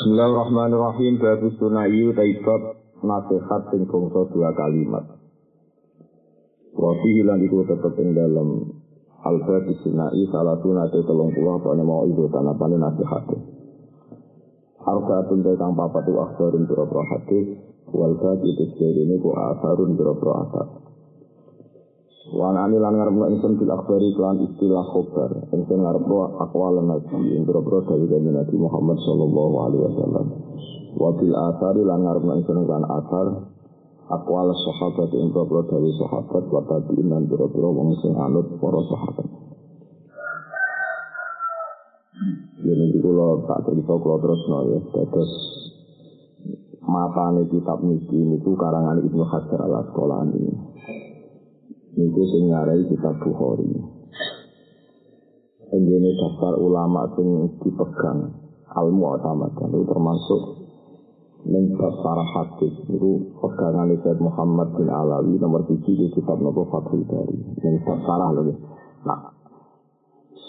Bismillahirrahmanirrahim. Babu sunayu taibab nasihat sing bangsa dua kalimat. Wafi hilang iku tetep ing dalam Al-Bab sunai salah sunate telung puluh apa mau itu tanapane nasihat. Arbaatun kang papat akhbarun biro-biro hadis wal bab itu ini ku asarun biro-biro asar. Wan ani lan ngarepno ingsun fil akhbari kelan istilah khobar. Ingsun ngarepno akwal nabi ing boro-boro dari Nabi Muhammad sallallahu alaihi wasallam. Wa fil athari lan ngarepno ingsun kan athar akwal sahabat ing boro-boro dari sahabat wa tabi'in lan boro-boro wong sing anut para sahabat. Ini kula tak cerita kula terus no ya. Terus matane kitab niki niku karangan Ibnu Hajar al Asqalani. Niku sing ngarai kitab Bukhari. Ini daftar ulama sing dipegang al-mu'tamad itu termasuk ning para hadis itu pegangan Said Muhammad bin Alawi nomor tujuh di kitab Nabi Fathul Bari yang sarah lagi. Nah,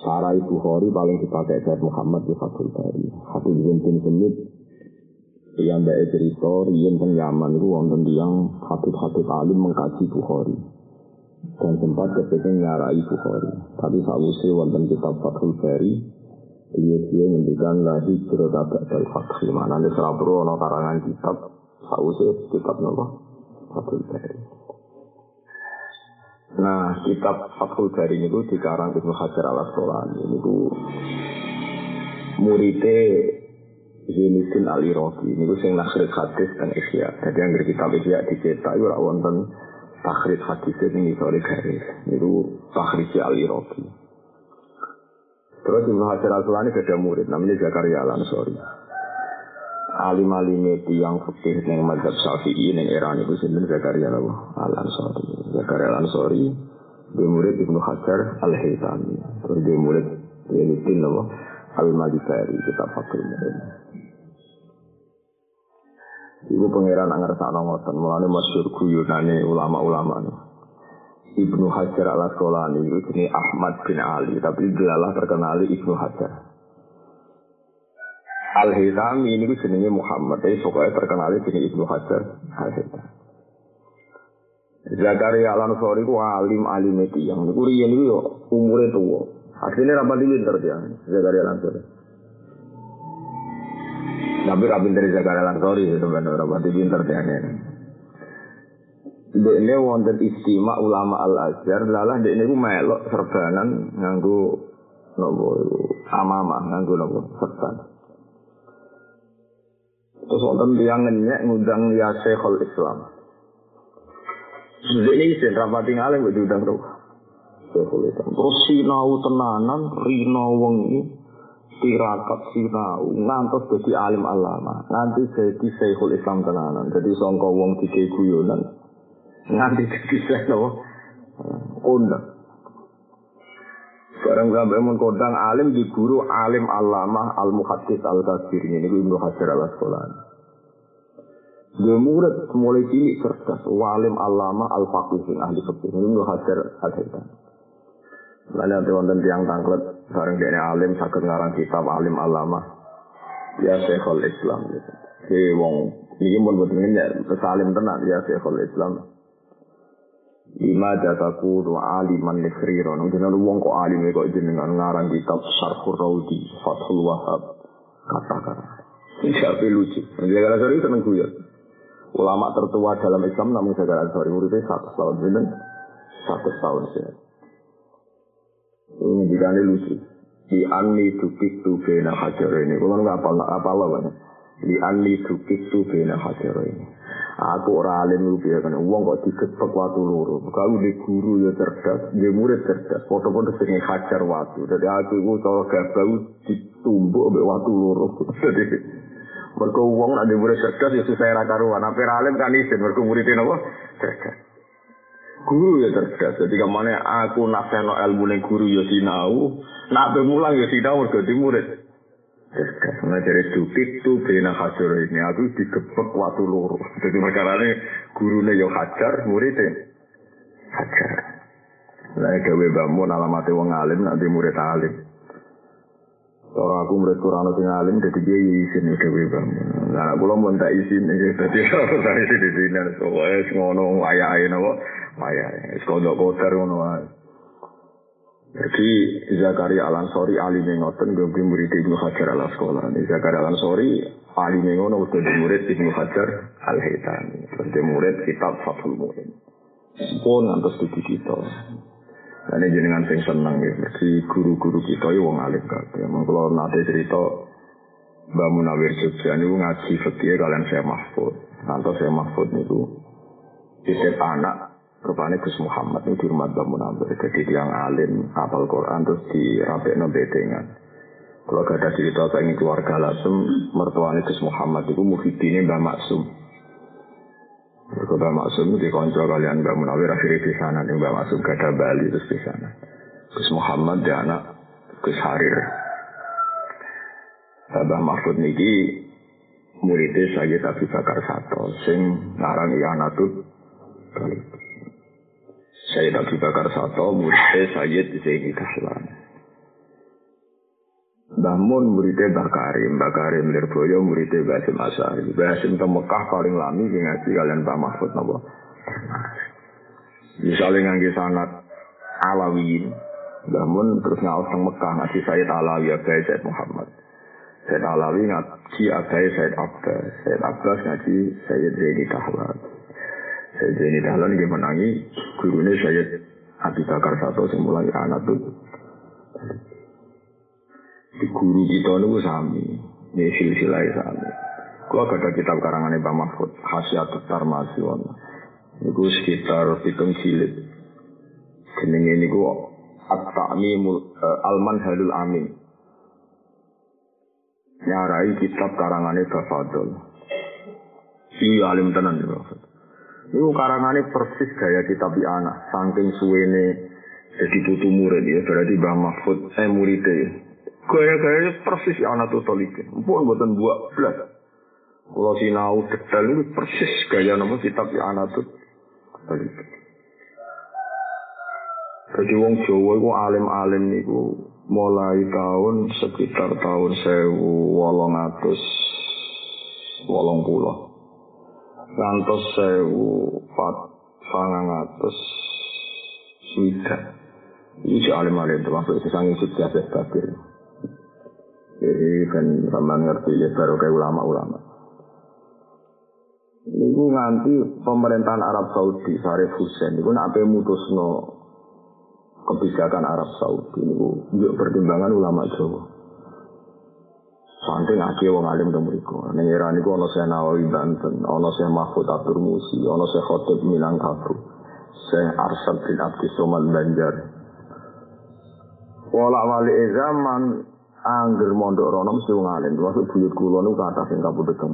sarah Bukhari paling dipakai Said Muhammad di Fathul Bari. Hadis bin Semit yang mbak cerita yang teng Yaman itu wonten yang hadis-hadis alim mengkaji Bukhari dan sempat kepingin nyarai Bukhari. Tapi sausé wonten kitab Fathul Bari, dia dia ngendikan lagi cerita ba'dal fathul mana ora perlu ana karangan kitab sausé kitab napa Fathul Bari. Nah, kitab Fathul Bari niku dikarang Ibnu Hajar Al Asqalani niku murite Zainuddin Al Iraqi niku sing nakhrij hadis dan isya. Jadi yang kitab isya dicetak ora wonten takhrij hadis ini sore garis. Itu takhrij al iraqi terus Ibnu Hajar Al-Sulani ada murid namanya Zakaria Al-Ansori alim alim yang fikih yang madzhab Syafi'i yang era itu sinten? Zakaria Al-Ansori Zakaria Al-Ansori dia murid Ibnu Hajar Al-Haytami terus dia murid Yainuddin Al-Malikari kitab fakir murid Ibu pangeran sana ngoten, mulane masyhur guyonane ulama-ulama Ibnu Hajar al Asqalani itu jenis Ahmad bin Ali, tapi dilalah terkenali Ibnu Hajar. Al Hitami ini jenisnya Muhammad, tapi pokoknya terkenali jenis Ibnu Hajar Al Hitami. Zakaria al Ansori itu alim alim itu yang niku riyen itu umurnya tua. Aslinya rapat pinter dia, Zakaria al Ansori. Tapi rabin dari Zakaria Lansori itu sebenarnya orang pinter dia ini. Dek ini wonten istimewa ulama al azhar, lalah dek ini melok serbanan nganggu nopo amama nganggu nopo serban. Terus wonten tiang ngenyek ngundang ya Syekhul Islam. Dek ini isin rapati ngalih buat diundang roh. Syekhul Islam. Terus sinau tenanan, rino wengi, tirakat sinau. Ngantos jadi alim alama. Nanti jadi syekhul islam tenanan. Jadi songko wong dike guyonan. Nanti jadi syekhul kondang. Barang sampai mun kodang alim di guru alim alama al muhaddis al kasir ini ibnu hajar al asqalani. Dia murid mulai cilik cerdas, walim alama al faqih ahli fikih ibnu hajar al haytami. Lalu ada wonten tiang tangklet bareng dene alim sakit ngarang kitab alim alama. Ya Syekhul Islam gitu. Si wong iki pun boten ya alim tenan ya Syekhul Islam. Lima dataku doa aliman nifriron. Jenengan wong kok alim kok jenengan ngarang kitab Syarhur Raudi, Fathul Wahab, kata-kata. Siapa lucu. Jaga sorry seneng guyon. Ulama tertua dalam Islam namun Jaga sorry muridnya satu tahun, satu tahun sih. Bilangnya lucu. Di anli dukik tu bena hajar ini. Kalau nggak apa apa banyak. Di anli dukik tu bena hajar ini. Aku ora alim lu biar kan. Uang kok digebek waktu loro. Kalau di guru ya cerdas, di murid cerdas. Foto-foto sini hajar waktu. Jadi aku itu cara gabau ditumbuk sampai waktu loro. Jadi mereka uang ada murid cerdas ya susah ra karuan. Apa alim kan isin mereka muridin apa? Cerdas. Guru ya cerdas. Jadi kemana aku nasihno ilmu ning guru ya sinau, nak mulang ya sinau mergo di murid. Cerdas. Ngajari dukit tuh bena hajar ini aku digebek waktu loro. Jadi perkara ini gurunya ya hajar, muridnya hajar. Lah gawe bangun alamate wong alim nanti murid alim. Cara aku murid Quran sing alim dadi kiai isin dhewe Bang. Lah kula mun tak isin iki dadi tak isin di sini so wis ngono ayahe napa ayahe. Wis kodok kotor ngono wae. Jadi Zakaria Al Ansori alim ngoten gue murid Ibnu Hajar Al Asqalani. Zakaria Al Ansori alim ngono udah di murid Ibnu Hajar Al Haitami. Terus murid kitab Fathul Muin. Pun ngantos di kita. Ini jenengan sing seneng ya. Mergi guru-guru kita ya wong alim kabeh. Mun kula nate cerita Mbak Munawir Jogja niku ngaji fikih kalian saya Mahfud. Nanti saya Mahfud niku titip anak rupanya Gus Muhammad ini di rumah Mbak Munawir. Jadi yang alim apal Quran terus dirapekno bedengan. Kalau gak ada cerita pengen keluarga lasem, mertuanya Gus Muhammad itu muhidinnya Mbak Maksum. Mbak Maksum di konco kalian Mbak Munawir akhirnya di sana nih Mbak Maksum gak ada Bali terus di sana. Gus Muhammad dia anak Gus Harir. Mbah Mahfud niki muridnya Sayyid Abi Bakar Sato sing ngarang Ianatut Sayyid Abi Bakar Sato muridnya Sayyid Zaini Dahlan. Mbah Mun muridnya Mbah Karim, Mbah Karim Lirboyo muridnya Mbah Hasim Asari. Mbah Hasim ke Mekah paling lami yang ngaji kalian Mbah Mahfud napa. Misalnya ngangge sanat Alawiyin, Mbah Mun terus ngaos teng Mekah ngaji Sayyid Alawi Abai Sayyid Muhammad. Sayyid Alawi ngaji Abai Sayyid Abbas, Sayyid Abbas ngaji Sayyid Zaini Dahlan. Sayyid Zaini Dahlan nggih menangi gurune Sayyid Abi Bakar Sato sing mulai anak tuh di guru kita niku sami, ini silsilah sami. Gua ada kitab karangan Pak Mahfud, Hasyat Tarmasi Niku sekitar pitung jilid. Jenenge niku At-Ta'mimul uh, Al-Manhalul Amin. Nyarai kitab karangane Bafadul. Iya alim tenan ya. Niku karangane persis gaya kitab di anak, saking suwene jadi putu murid ya berarti Mbah Mahfud eh muridnya Gaya-gayanya persis ya anak tuh tolikin. Pun buatan buat belas. Kalau sinau detail itu persis gaya nama kitab ya anak tuh tolikin. Jadi wong Jawa itu alim-alim niku mulai tahun sekitar tahun sewu wolong atus wolong pulau. Ngantos sewu pat sangang atus swidak. Ini alim-alim termasuk sesangin sukses babir. Jadi kan sampean ngerti ya baru kayak ulama-ulama. Niku nganti pemerintahan Arab Saudi Sarif Hussein niku nak ape mutusno kebijakan Arab Saudi niku njuk pertimbangan ulama Jawa. Santai ngake wong alim teng mriku. Ning era niku ana Syekh Nawawi Banten, Syekh Mahfud Abdur Musi, ana Syekh Khatib Minangkabau, Syekh Arsad bin Abdi Somad Banjar. Wala wali zaman Angger mondok rono mesti wong alim, termasuk buyut kula niku kathah sing kabudut teng.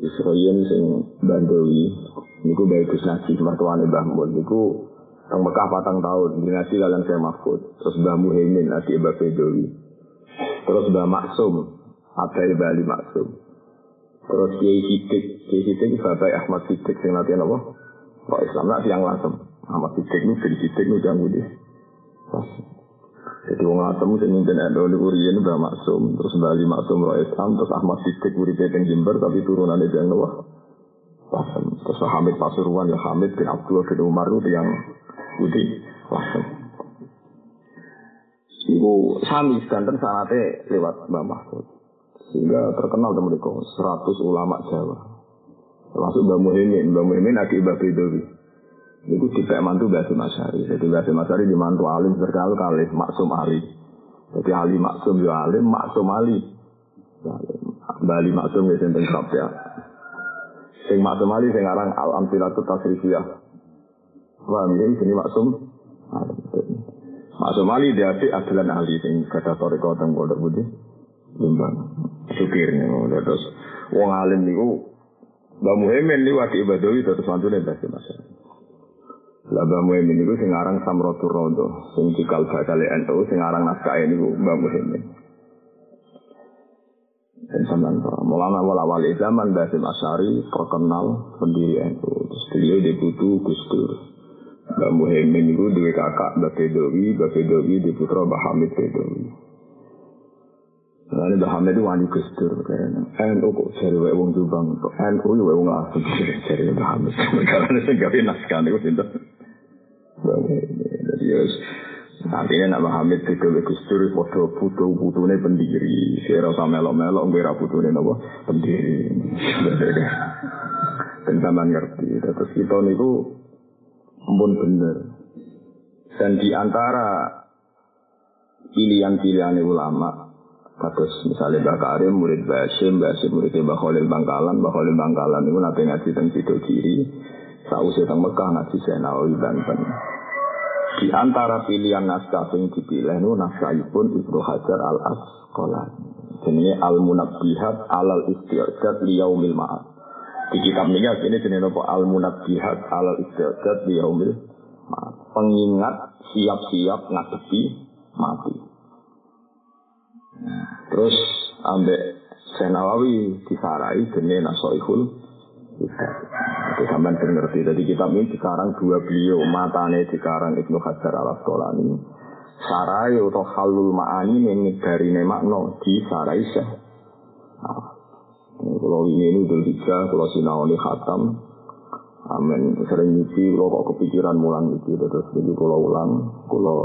Israel sing Bandawi niku bae Gus Naji mertuane Mbah Mun niku teng Mekah patang tahun dinasti kalian saya Mahfud. Terus Mbah Muhaimin ati Mbah Bedowi. Terus Mbah Maksum, Abdul Bali Maksum. Terus Kiai Sidik, Kiai Sidik Bapak Ahmad Sidik sing latihan apa? Kok Islam nak tiang langsung. Ahmad Sidik niku bin Sidik jangan budi. Jadi wong atem sing mimpin NU niku riyen Mbah Maksum, terus Bali Maksum Roh Islam, terus Ahmad Sidik uripe teng Jember tapi turunane yang Nawah. Wasem. Terus Hamid Pasuruan ya Hamid bin Abdullah bin Umar itu yang Wasem. Iku sami sedanten sanate lewat Mbah Mahfud. Sehingga terkenal temen mereka 100 ulama Jawa. Termasuk Mbah Muhyiddin, Mbah Muhyiddin aki Mbah Bedowi. Itu tidak mantu Basim Asyari. Jadi Basim Asyari dimantu alim terkenal kali Maksum Ali. Jadi Ali Maksum ya alim, Maksum Ali. Bali Maksum ya senteng kerap ya. Sing Maksum Ali sing aran Al Amsilatu Tasrifiyah. Paham ya ini Maksum. Maksum Ali dia adik Adlan Ali sing kata toriko teng Pondok Budi. Lembang. Sukir nih terus wong alim niku Mbak Muhammad niku adik Badawi terus mantune Basim Asyari. Laba Muhammad itu sing aran Samratul Rodo, sing cikal bakal NU sing aran naskah ini ku Mbak Muhammad. Dan sampean Mulana wala wali zaman Basim Asyari terkenal pendiri NU. Terus beliau diputu Gus Dur. Mbak Muhammad itu dua kakak Mbak Bedowi, Mbak Bedowi di putra Mbak Hamid Bedowi. Lalu Mbah Hamid itu wani Gus Dur NU kok jari wae wong Jombang NU ya wae wong asem jari Mbah Hamid Karena sing gawe naskah niku sinten Jadi ya Artinya nak Muhammad itu Gus Dur foto putu putune pendiri. Saya rasa melo-melo ngira putune nopo pendiri. Dan zaman ngerti. Terus kita niku pun bener. Dan di antara pilihan-pilihan ulama, Terus misalnya Mbak Karim, murid Basim, Basim murid Mbak Khalil Bangkalan, Mbak Khalil Bangkalan itu nanti ngaji tentang situ kiri, sausnya tentang Mekah ngaji Senawi Banten. Di antara pilihan naskah yang dipilih itu naskahipun Ibnu Hajar al Asqalani. Ini al munabbihat alal istiadat liyaumil ma'ad. Di kitab ini ini jenis apa al munabbihat alal istiadat liyaumil. Pengingat siap-siap ngadepi mati. Terus ambek Senawawi disarai jenis nasoihul Itu sampai ngerti. Jadi kitab ini sekarang dua beliau matane sekarang Ibnu Hajar al Asqalani. Sarai atau halul ma'ani yang dari makno di sarai. Nah, kalau ini ini udah tiga, kalau sinaoni khatam. Amin. Sering nyuci, kalau kok kepikiran mulang gitu. Terus jadi kalau ulang, kalau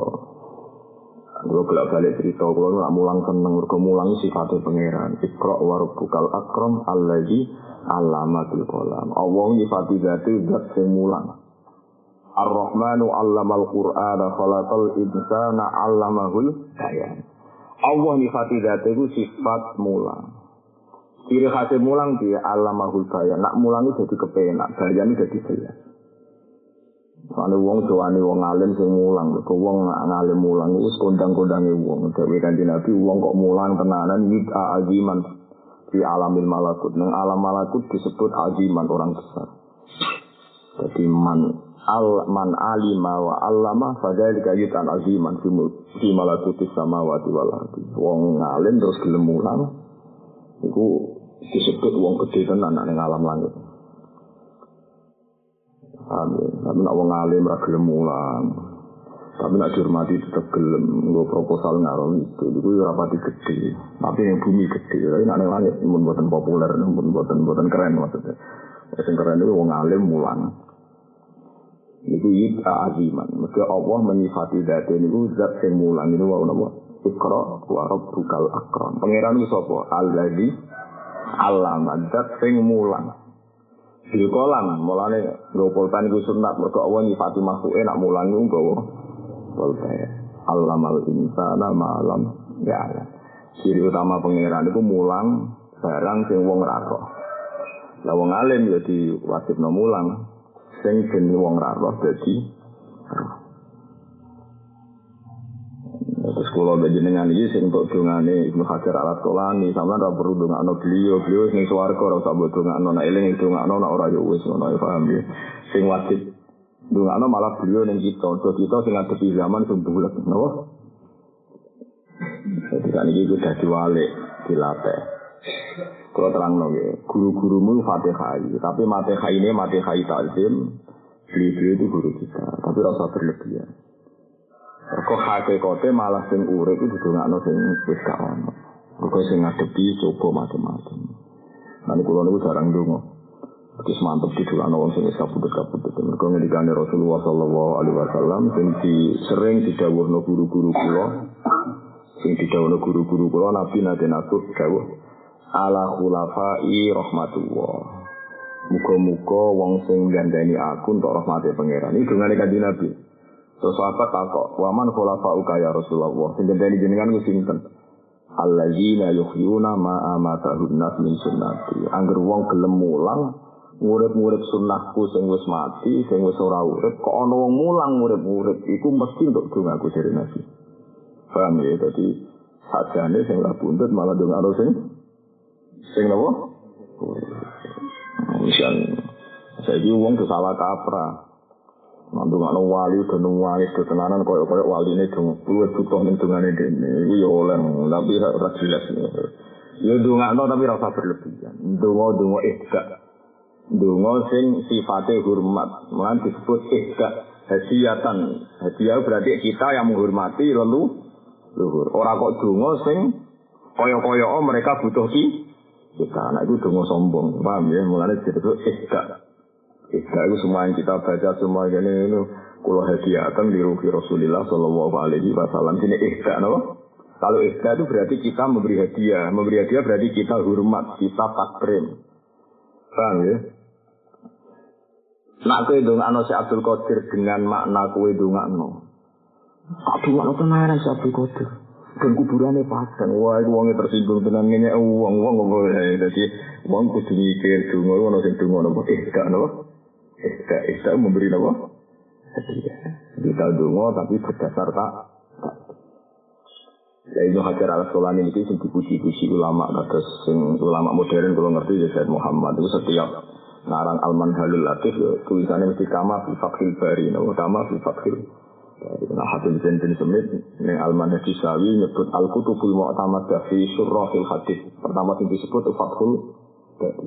kalau belak balik cerita, kalau nggak mulang seneng, kalau mulang sifatnya pangeran. Ikro warubukal akram alladhi alamatul kolam. Allah nyifati zati zat sing mulang. Ar-Rahmanu allamal Qur'ana khalaqal insana allamahul bayan. Allah nyifati zati itu sifat mulang. Ciri khasnya mulang dia allamahul bayan. Nak mulang itu jadi kepenak, bayan itu jadi jelas. Soalnya wong doane wong alim sing mulang, kok wong ngalim mulang wis kondang-kondange wong. Dewe kanjeng Nabi wong kok mulang tenanan yita aziman di alamil malakut. Nang alam malakut disebut aziman orang besar. Jadi man al man alima wa allama fadzalika yutan aziman fi, fi malakutis samawati wal ardi. Wong ngalim terus gelem mulang iku disebut wong gede tenan ning alam langit. Amin. Tapi nak wong alim ra gelem mulang. Tapi nak dihormati tetap gelem nggo proposal ngarom itu. Itu ya rapati gede. Tapi yang bumi gede. Tapi nak ning langit mun boten populer, mun boten boten keren maksudnya. Sing keren itu wong alim mulang. Itu yita aziman. Maka Allah menyifati dati ini zat yang mulang. Ini wa nama. Ikra wa rabbukal akram. Pangeran itu apa? Alladhi alamat zat yang mulang. Di kolam, mulane nggo pulpen iku sunat mergo Allah nyifati makhluk nak mulang iku nggawa pulpen. Allamal insana malam ya. Ciri utama pangeran itu mulang barang sing wong ra roh. Lah wong alim ya di wajibno mulang sing jenenge wong ra roh dadi Terus kalau dengan ini sing untuk dongane Ibnu Hajar al Asqalani sama ora perlu dongakno beliau, beliau sing swarga ora usah mbok dongakno nek eling dongakno nek ora yo wis ngono ya paham ya. Sing wajib dongakno malah beliau ning kita, do kita sing ngadepi zaman sing napa? Jadi kan iki udah diwalik, dilatih. Kalau terang nggih, guru-gurumu Fatihah, tapi Fatihah ini Fatihah takzim, beliau-beliau itu guru kita, tapi rasa berlebihan. Kok hakikate malah sing urip itu didongakno sing wis gak ono. Kok sing ngadepi coba macam-macam. Nanti kula niku jarang ndonga. Terus mantep didongakno wong sing wis kabudut-kabudut. Mergo ngendikane Rasulullah sallallahu alaihi wasallam sing di sering didhawuhno guru-guru kula. Sing didhawuhno guru-guru kula Nabi nate nasuk dawuh ala khulafai rahmatullah. Muga-muga wong sing gandani aku untuk rahmate pangeran. Iki dongane kanjeng Nabi. Terus sahabat takok, waman khulafa'uka ya Rasulullah. Sing gendeni jenengan ku sinten? Alladzina yuhyuna ma amatahun nas min sunnati. Angger wong gelem mulang murid-murid sunnahku sing wis mati, sing wis ora urip, kok ana wong mulang murid-murid iku mesti untuk dongaku dari Nabi. Paham ya? Jadi sajane sing ora buntut malah dongakno sing sing napa? Misal saiki wong salah kaprah. Nanti nggak wali dan nangis ke tenanan koyok koyok wali ini dong luwes butuh nih dengan ini itu ya oleh tapi rasa jelas. Ya dunga no tapi rasa berlebihan. Dungo ihda dungo sing sifatnya hormat. Malah disebut ihda hadiatan. Hadiah berarti kita yang menghormati lalu luhur. Orang kok dungo sing Koyo-koyo mereka butuh ki kita. Nah itu dongo sombong, paham ya? Mulanya itu ihda. Ihda itu semua yang kita baca semua ini, ini kulo hadiahkan di ruhi Rasulullah Shallallahu Alaihi Wasallam. Ini ihda, no? Kalau ihda itu berarti kita memberi hadiah. Memberi hadiah berarti kita hormat, kita takrim. Paham ya? Nak kue dongakno si Abdul Qadir dengan makna kue dongakno. Tak dongakno tenaran si Abdul Qadir. Dan kuburannya padang. Wah, itu uangnya tersinggung tenan ini uang uang uang Jadi uang kudu mikir dungo, uang nasi dungo nopo. Eh, gak nopo. Eh, gak memberi nopo. Kita dungo tapi berdasar tak. Ya itu Hajar al Asqalani itu sing dipuji-puji ulama terus sing ulama modern kalau ngerti ya Said Muhammad itu setiap ngarang Alman Halul Latif ya, tulisannya mesti kama fi fakhil bari no kama fi fakhil Nah, Habib Zain bin Semit ini Alman Haji Sawi nyebut Al-Kutubul Mu'tamad fi Surrahil Hadis. Pertama yang disebut Fathul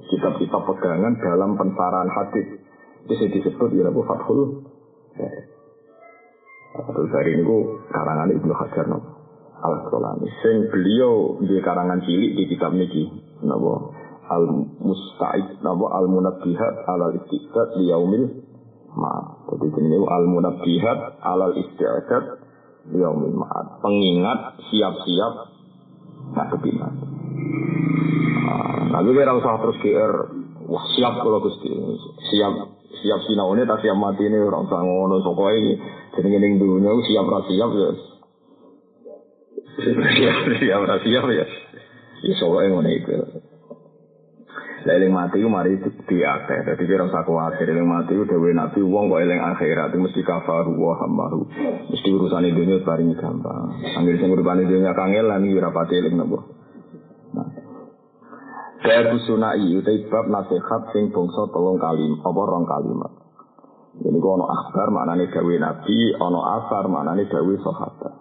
kitab-kitab pegangan dalam pensarahan hadis. Itu disebut ya Abu Fathul. Fathul Bari ini karangan Ibnu Hajar no. Al-Asqalani. Sing beliau di karangan cilik di kitab niki napa? Al musta'id napa? Al munabbihat ala istiqat di yaumil ma jadi ini al munabbihat ala istiqat di yaumil ma pengingat siap-siap ngadepi mati nah kira usah terus GR wah siap kalau Gusti siap siap sinaune tak siap mati ini orang usah ngono pokoke jenenge ning dunya siap ra siap ya siap ra siap ya ya soalnya ngono iku Eling mati ku mari di akeh. Dadi kira usah kuwatir eling mati ku dewe nabi wong kok eling akhirat mesti kafaru wa hamaru. Mesti urusan dunia paling gampang. Anggere sing uripane dunia kangelan iki ora pati eling napa. Babu sunai utai bab nasihat sing bangsa tolong kalim apa rong kalimat. Ini kok ono akhbar maknane gawe nabi, ono asar maknane gawe sahabat.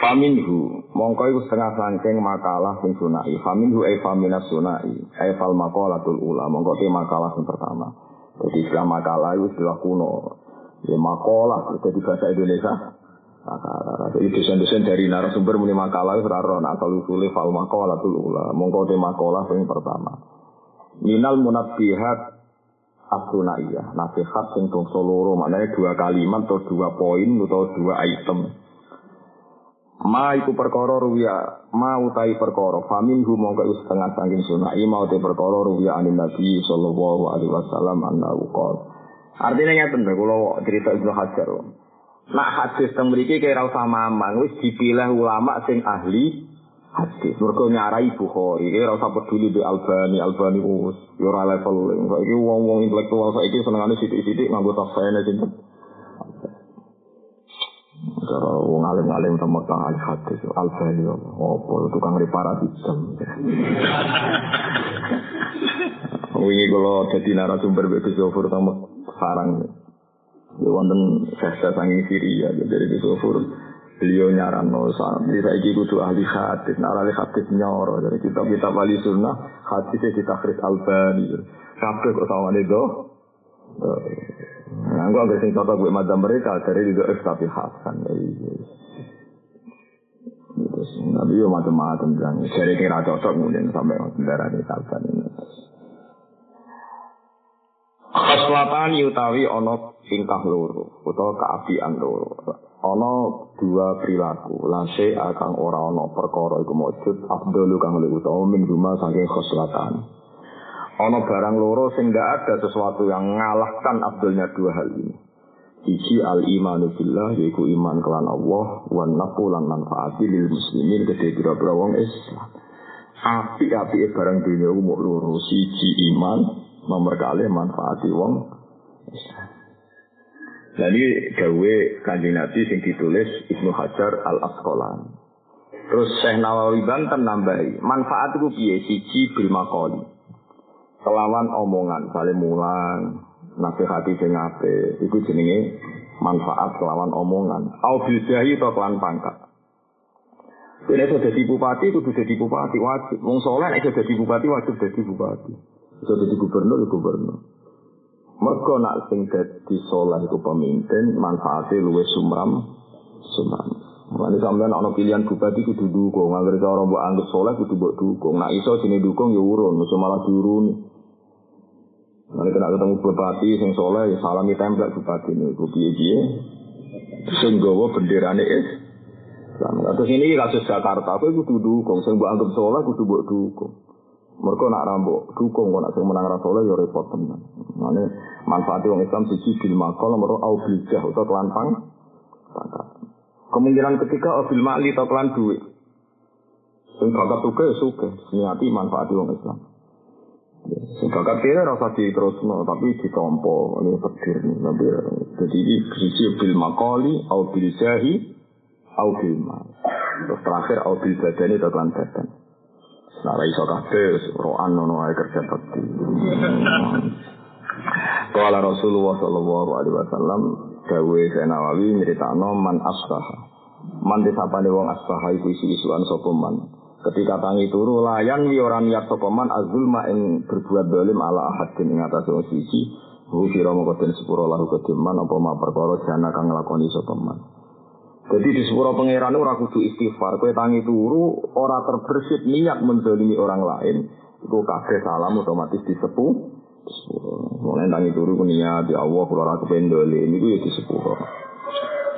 Faminhu, mongko iku setengah sangking makalah sing sunai. Faminhu ay faminas sunai, ay fal makalatul ula. Mongko te makalah sing pertama. Jadi istilah makalah itu istilah kuno. Ya makalah, jadi bahasa Indonesia. Makalah. Jadi dosen-dosen dari narasumber muni makalah itu raro. Nah, asal usulnya fal makalatul ula. Mongko te makalah sing pertama. Minal munabbihat as-sunaiyah. Nasihat sing bangsa loro. Maknanya dua kalimat atau dua poin atau dua item. Ma iku perkara ruwiya, ma utai perkara famin hu mongko setengah saking sunah ma utai perkara ruwiya anin Nabi sallallahu alaihi wasallam annahu qol. Artinya ngeten lho kula cerita Ibnu Hajar. Nak hadis teng mriki ora usah mamang, wis dipilih ulama sing ahli hadis. Mergo nyarai Bukhari, ora usah peduli di Albani, Albani wis yo ora level. Saiki wong-wong intelektual saiki senengane sithik-sithik nganggo tafsirane sinten. Cara wong alim-alim ta Mekah al hadis al bali opo tukang reparasi jam. Wingi kula dadi narasumber Gus Zofur ta sarang. Ya wonten festa sangi Syria dari Gus Zofur. Beliau nyaran no di saiki kudu ahli hadis, nah ahli hadis nyoro dari kitab kitab wali sunnah hadisnya kita Chris Albani. Kabeh kok sama itu. Nah, gua agak sing cocok gue madam mereka dari juga tapi Hasan. Nabi yo macam-macam bilang, dari kira cocok kemudian sampai kendaraan di Hasan ini. Khaslatan utawi ono tingkah loro utawa keapian loro. Ono dua perilaku, lase akan ora ono perkara iku mujud kang luwih utawa min huma saking khaslatan. Ono barang loro ndak ada sesuatu yang ngalahkan abdulnya dua hal ini. Iji al imanu billah yaiku iman kelan Allah wan nafu lan manfaati lil muslimin gede pira-pira wong Islam. Api-api barang dunia umur loro siji iman nomor kali manfaati wong Islam. Nah ini gawe kanjeng Nabi sing ditulis Ibnu Hajar al Asqalani. Terus Syekh Nawawi Banten nambahi manfaat itu piye siji bil kelawan omongan saling mulang nasihati sing ape iku jenenge manfaat kelawan omongan au bidahi to kelan pangkat Ini sudah jadi bupati, itu sudah jadi bupati wajib. Wong soleh, itu jadi bupati wajib jadi bupati. Bisa jadi gubernur, ya gubernur. Mereka nak sing jadi soleh itu pemimpin, manfaatnya luwe sumram, sumram. Nanti sampean ana pilihan bupati kudu dukung, agar cara mbok anggap soleh kudu mbok dukung. Nah iso sini dukung ya urun, iso malah diuruni. Nanti kena ketemu bupati sing soleh ya salami template bupati ini, ku piye-piye. Sing gawa benderane is. Terus ini kasus Jakarta, aku kudu dukung, sing mbok anggap soleh kudu mbok dukung. Mereka nak rambut dukung, kok nak sing menang rasoleh ya repot tenan. Mane manfaati wong Islam siji bil makol nomor au bil jah utawa kelan pang pangkat. Kemungkinan ketiga bil mali atau kelan duit. Sing bakat ya suke, niati manfaati wong Islam. Sing bakat kira rasa diterusno tapi ditompo ini petir. Tapi jadi ini siji bil makoli au bil jahi au bil mal. Terus terakhir au bil badani atau kelan badan. Nah, iso kabeh roan nono ae kerja bakti. Kala Rasulullah sallallahu alaihi wasallam gawe Nawawi nyeritakno man asbaha. Man disapane wong asbaha iku isu-isuan sapa man. Ketika tangi turu layan wi ora niat sapa man azulma ing berbuat dolim ala ahadin ing atas wong siji. Hu kira mongko den sepuro lahu kediman apa ma perkara jana kang nglakoni sapa man. Jadi di sepuro pangeran ora kudu istighfar, kowe tangi turu ora terbersit niat menzalimi orang lain, iku kabeh salam otomatis disepuh. Mulai tangi turu niat ya Allah kula ora kependole niku ya disepuro.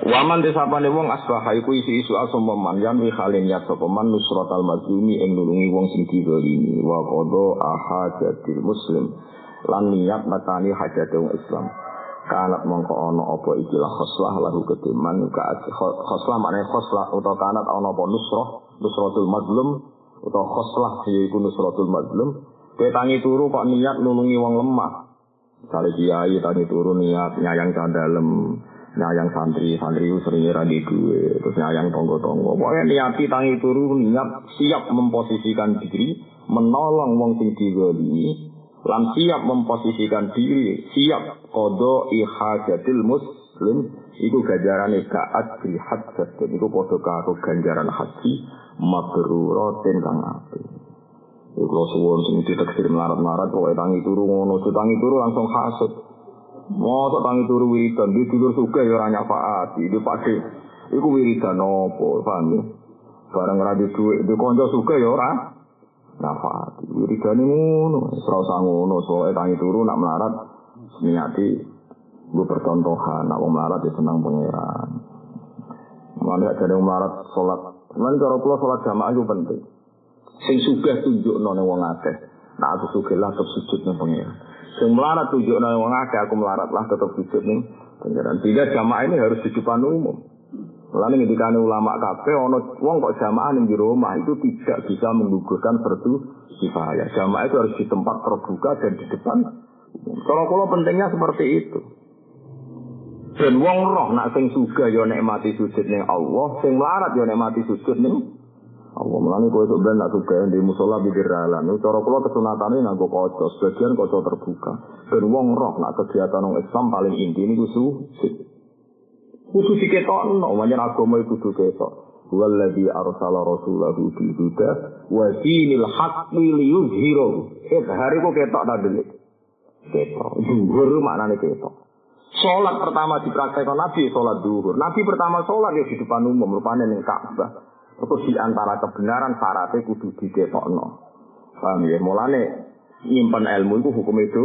Waman desapane wong asbaha iku isu-isu asama man yan wi khalen ya sapa man nusratal mazlumi ing nulungi wong sing dizalimi. Wa qada ahajatil muslim. Lan niat matani hajat Islam. Kanat mongko ana apa ikilah khoslah lahu ketiman ka khoslah maknane khoslah utawa kanat ana apa nusrah nusratul mazlum utawa khoslah yaiku nusratul mazlum Kowe tangi turu kok niat nulungi wong lemah. Misalnya kiai tangi turu niat nyayang dalem, nyayang santri, santri sering di gue, terus nyayang tonggo-tonggo. Pokoknya niati tangi turu niat siap memposisikan diri, menolong wong sing digolimi, lan siap memposisikan diri, siap kodo ihajatil muslim, iku ganjaran kaat di hajat, iku podo karo ganjaran haji, mabrurotin kang api. Kalau suwon sing diteksir melarat-melarat, pokoknya tangi turu ngono, tangi turu langsung hasut. Mau tangi turu wiridan, di tidur suka ya orang nyafaati, di pasti. Iku wiridan nopo, paham ya? Barang radi duit, di konco suka ya orang nyafaati. Wiridan ini ngono, serasa ngono, soalnya tangi turu nak melarat, niati gue percontohan, nak mau melarat ya senang pangeran. Mana ada yang melarat sholat, mana cara pulau sholat jamaah itu penting. Sing sugih tunjukno ning wong akeh. Nah aku sugih lah tetep sujud ning pangeran. Sing melarat tunjukno ning wong akeh aku melarat lah tetep sujud ning pangeran. Tidak jamaah ini harus di depan umum. Lalu ketika ulama kafe, ono wong kok jamaah di rumah itu tidak bisa menggugurkan fardu kifayah. Jamaah itu harus di tempat terbuka dan di depan. Kalau kalau pentingnya seperti itu. Dan wong roh nak sing suga yo nikmati sujud ning Allah, sing melarat yo nikmati sujud ning Allah melani kowe sok ben nak suka di musola bibir jalan. Ini cara kula kesunatane nganggo kaca, sebagian kaca terbuka. Ben wong roh nak kegiatan wong Islam paling inti ini kudu kudu diketokno, manjen agama iku kudu ketok. Walladzi arsala rasulahu bil huda wa dinil haqqi. Eh hari kok ketok ta delik. Ketok. Zuhur maknane ketok. Sholat pertama dipraktekkan Nabi, sholat duhur. Nabi pertama sholat ya di depan umum, rupanya ning Ka'bah. Itu di antara kebenaran syaratnya kudu diketokno. Paham ya? Mulane nyimpen ilmu itu hukum itu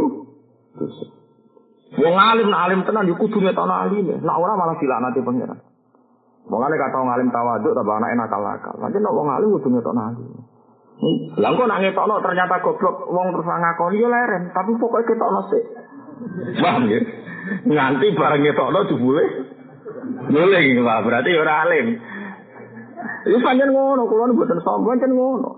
dosa. Wong alim alim tenan yo kudu ngetokno alim. Nak ora malah dilaknati pangeran. Mulane kata wong alim tawaduk tambah anak nakal-nakal. Nanti nek wong alim kudu ngetokno alim. Lah kok nak ngetokno ternyata goblok wong terus ngakoni yo leren, tapi pokoknya ketokno sik. Paham ya? Nganti bareng ngetokno jebule boleh berarti ora alim. Itu panjang ngono, nu buatan sombong panjang ngono.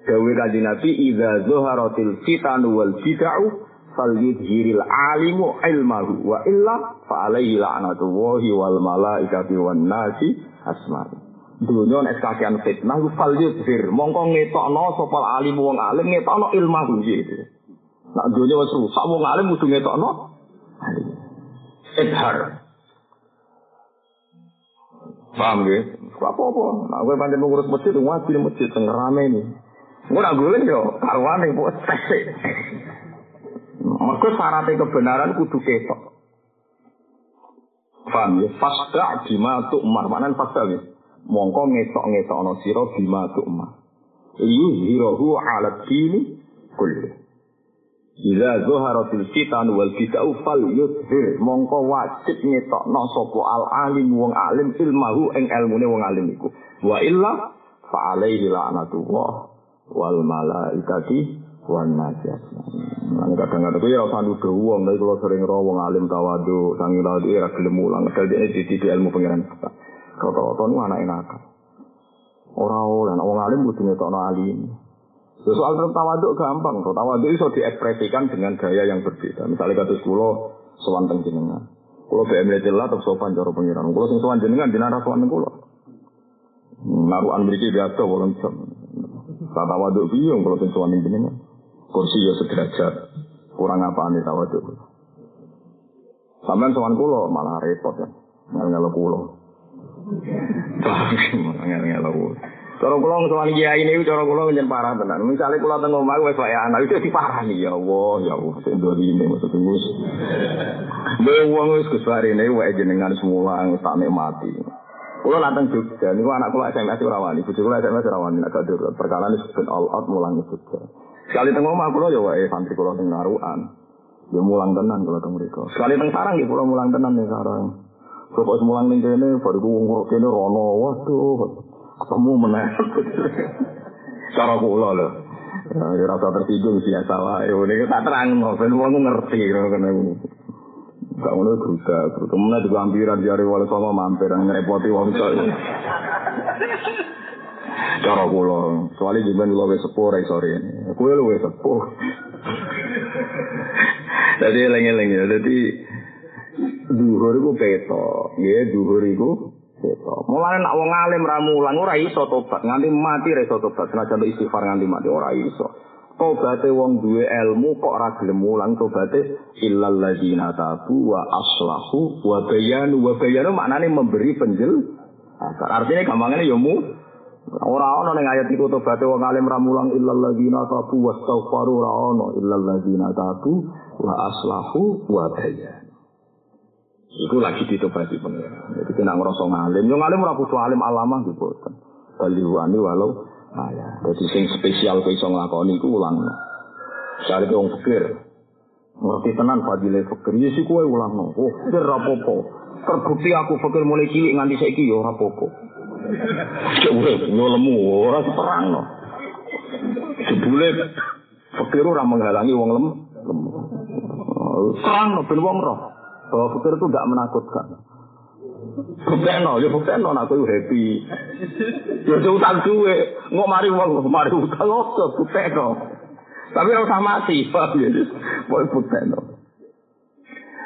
Dawe kaji Nabi, "Idza zuharatil fitanu wal bid'u falyudhiril alimu ilmahu wa illa fa alaihi la'natullahi wal malaikati wan nasi asma'i." Dunia nek kakean fitnah ku falyudhir, mongko ngetokno sapa alim wong alim ngetokno ilmahu gitu. Nak dunia wis rusak wong alim kudu ngetokno alim. Idhar. Paham ya? Apa-apa. Nah, gue panjang mengurus masjid, wajib masjid, yang rame ini. Gue nak gue yo, karuan yang buat Maka syaratnya kebenaran kudu ketok. Paham ya? Fasda bima tu'mar. Mana fasda ya? mongko ngesok-ngesokno sira bima tu'ma yuzhirahu 'ala dini kulli Ila zuharatil fitan wal bid'u fal yuzhir mongko wajib ngetokno sapa al alim wong alim ilmahu ing ilmune wong alim iku wa illa fa alaihi la'natullah wal malaikati wan najas. Nang kadang-kadang ya ora nuduh wong, nek kula sering ro wong alim tawadu, sangi tawadu ora gelem mulang, di ilmu pengiran. Rata-rata nu anake nakal. Ora oleh wong alim kudu ngetokno alim. So, soal tawaduk gampang, so, tawaduk itu diekspresikan dengan gaya yang berbeda. Misalnya kata kulo sowan teng jenengan. Kulo BMD lah atau sopan cara pengiran. Kulo sing sowan jenengan jenengan sowan. Naruhan mriki biasa wolong jam. Tata waduk piye kalau sing sowan jenengan. Kursi ya sederajat. Kurang apa nih tawaduk. Sampeyan sowan kulo malah repot ya. Ngel-ngel kulo. Ngel-ngel kulo. Cara kula sowan kiai ini cara kula njen parah tenan. Misale kula teng omah wis kaya anak itu diparani ya Allah, ya Allah ndori ini maksud wis. Mbok wong wis kesarene wae jenengan semula tak nikmati. Kula nanteng Jogja niku anak kula SMS ora wani, bojo kula SMS ora wani nek gadur. Perkara ini ben all out mulang Jogja. Sekali teng omah kula ya wae santri kula sing narukan. Ya mulang tenan kula teng mriku. Sekali teng sarang nggih kula mulang tenan ning sarang. Kok mulang ning kene baru wong kene rono. Waduh. ketemu meneh. Cara kula lho. Ya rasa tersinggung biasa wae. Ini tak terang ben wong ngerti kene. Gak ngono juga, terutama juga ampiran jari wali sama mampir ngerepoti wong iso. Cara kula, soalnya juga kula wis sepuh ra sore. Kowe lu wis sepuh. Jadi eling-eling ya, jadi duhur iku peto, nggih duhur iku Gitu. Mulane nak wong alim ra mulang ora iso tobat, nganti mati ra iso tobat, senajan istighfar nganti mati ora iso. Tobate wong duwe ilmu kok ora gelem mulang tobate illal ladzina tabu wa aslahu wa bayanu wa bayanu maknane memberi penjel. Artinya gampangane ya mu ora ana ning ayat iku tobate wong alim ra mulang illal ladzina tabu wa astaghfaru ora ana illal ladzina tabu wa aslahu wa bayanu. Iku lagi ditobati pengiran. Jadi kena ngerasa ngalim. Yang ngalim ora kudu alim alamah gitu. Baliwani walau ayah. Jadi sing spesial kok iso nglakoni iku ulang. Cari wong fikir. Ngerti tenan fadilah fikir. Ya sih kowe ulang. Oh, fikir rapopo. Terbukti aku fikir mulai cilik nganti saiki ya rapopo. Cek urip nyolemu ora terang no. Jebule fikir ora menghalangi wong lem. Terang no ben wong roh. bahwa fikir itu tidak menakutkan. Buktekno, ya buktekno, aku happy. Ya utang duwe, nggak mari uang, mari utang, oke, buktekno. Tapi ora usah mati, paham ya? Boleh buktekno.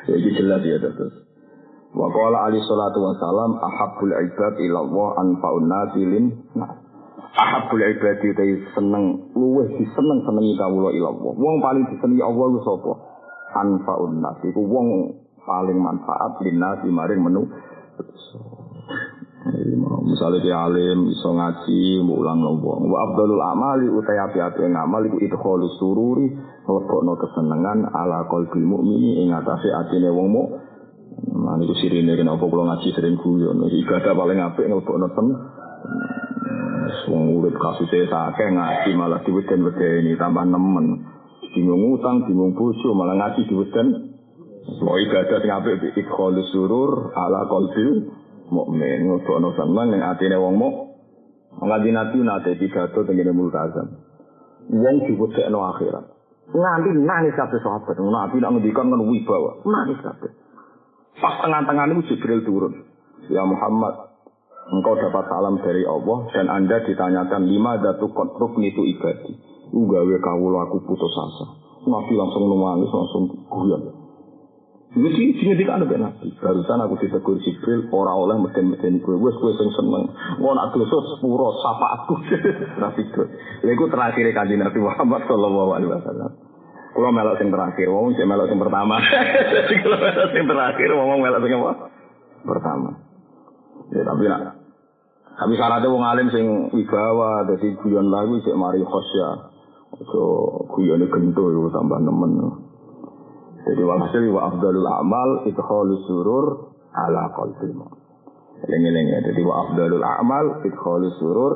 Ya ini jelas ya terus. Wa qala ali salatu wa salam ahabbul ibad ila Allah anfa'un nasilin nas. Ahabbul ibad itu seneng luweh diseneng senengi kawula ila Allah. Wong paling disenengi Allah ku sapa? Anfa'un nas. Iku wong paling manfaat linasi maring menu misalnya dia alim iso ngaji mulang wong wa abdulul amali utai api api ngamal iku itu kholu sururi lebokno kesenengan ala qalbil mukmini ing atase atine wong mu Nah, itu sirine kenapa kalau ngaji sering guyon. Ibadah paling apik ngelbokno ten. Wong urip kasusé sakeh ngaji malah diweden-wedeni tambah nemen. Bingung utang, bingung bojo malah ngaji diweden Mau ibadah sing apik ikhol surur ala qalbil mukmin ngono seneng ning atine wong muk. Ngaji nabi nate pidato tengene multazam. Wong diwedekno akhirat. Nganti nangis kabeh sahabat. Nabi nak ngendikan kan wibawa. Nangis kabeh. Pas tengah-tengah itu Jibril turun. Ya Muhammad, engkau dapat salam dari Allah dan Anda ditanyakan lima datu kontruk itu ibadi. Ugawe kawula aku putus asa. Nabi langsung nangis langsung guyon. Jadi sini tidak ada nabi. Barusan aku ditegur Jibril, orang oleh mesin-mesin gue, gue gue sing seneng. Mau nak dosa sepuro, sapa aku. Nabi gue. Lalu terakhir kaji Nabi Muhammad Sallallahu Alaihi Wasallam. Kalau melok sing terakhir, wong sing melok sing pertama. Kalau melok sing terakhir, wong melok sing apa? Pertama. Ya tapi nak. Tapi syaratnya wong alim sing wibawa, jadi guyon lagu sih mari khosya. So guyonnya gento yo tambah nemen. Jadi walhasil wa afdalul amal itu khalu surur ala qalbil Eling-eling ya. Jadi wa afdalul a'mal idkhalus surur.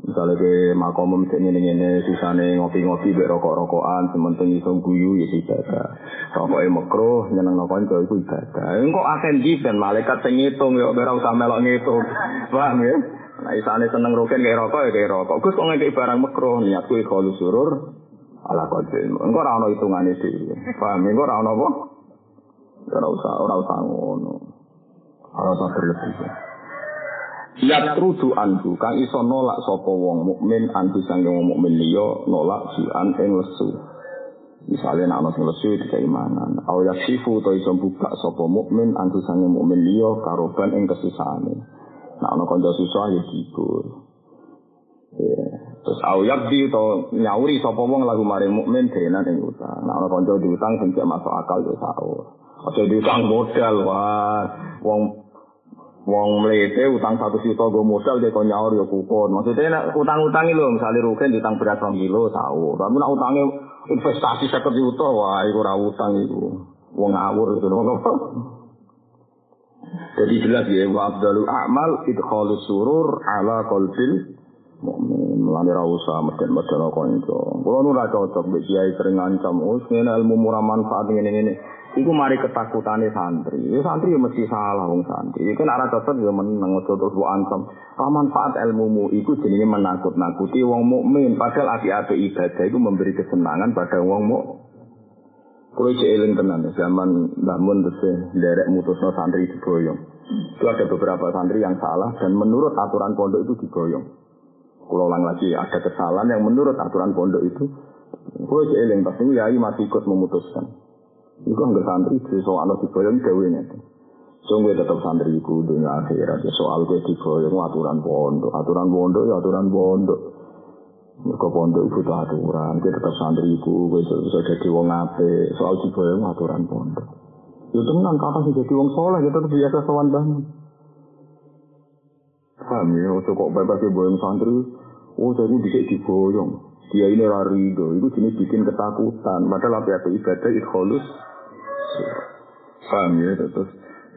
Misalnya ke makom mesti ngene-ngene susane ngopi-ngopi bek rokok-rokokan sementing iso guyu ya ibadah. Rokoke makruh nyenengno kanca iku ibadah. Engko akan ben malaikat sing ngitung ya ora usah melok ngitung. Paham ya? Nah isane seneng rukin kayak rokok ya kayak rokok. Gus kok ngekek barang makruh niatku ikhalus surur ala kodil. Engko ora ono hitungane dhewe. Paham? Engko ora ono apa? Ora usah ora usah ngono. Ora usah berlebihan. Ya trudu anhu kang iso nolak sapa wong mukmin anhu sange wong mukmin liya nolak jian ing lesu. Misalnya nak ana lesu di keimanan, au yaksifu to iso buka sapa mukmin anhu sange mukmin liya karoban ing kesusahane. Nak ana kanca susah ya dibur. Terus au yakdi to nyauri sapa wong lagu maring mukmin denan ing utang. Nak ana kanca diutang sing masuk akal ya saur. Aja diutang modal wah wong Wong mlete utang satu juta gue modal dia kau nyaur ya kupon. Maksudnya nak utang-utang itu misalnya rugen utang berat rong kilo tahu. Tapi nak utangnya investasi seket juta wah itu ora utang itu. Wong ngawur itu loh. Jadi jelas ya wa abdalul a'mal idkhalus surur ala qalbil mukmin. Mulane ra usah meden-meden kanca. Kulo nu ra cocok mbek kiai sering "Oh, ngene ilmu murah manfaat ngene-ngene." Iku mari ketakutane santri. Ya santri ya mesti salah wong santri. Iku nek ora cocok ya meneng aja terus mbok ancam. Apa manfaat ilmumu iku jenenge menakut-nakuti wong mukmin. Padahal api-api ibadah itu memberi kesenangan pada wong mukmin. Kulo cek eling tenan zaman Mbah Mun terus derek mutusno santri diboyong. Itu ada beberapa santri yang salah dan menurut aturan pondok itu diboyong. Kulo ulang lagi ada kesalahan yang menurut aturan pondok itu. Kulo cek eling pas itu yai masih ikut memutuskan. Iku anggere santri di soal diboyong dewe itu. Sungguh tetap santri iku dunia akhirat. Soal gue diboyong aturan pondok, aturan pondok ya aturan pondok. Mereka pondok butuh aturan, dia tetap santri iku, gue bisa jadi wong ape, soal diboyong aturan pondok. Ya tenan kata sih jadi wong soleh, ya tetap biasa sowan banget. Paham ya, kok bebas boyong santri, oh jadi bisa diboyong. Dia ini larido, itu jenis bikin ketakutan. Padahal itu ibadah ikholus Paham ya, terus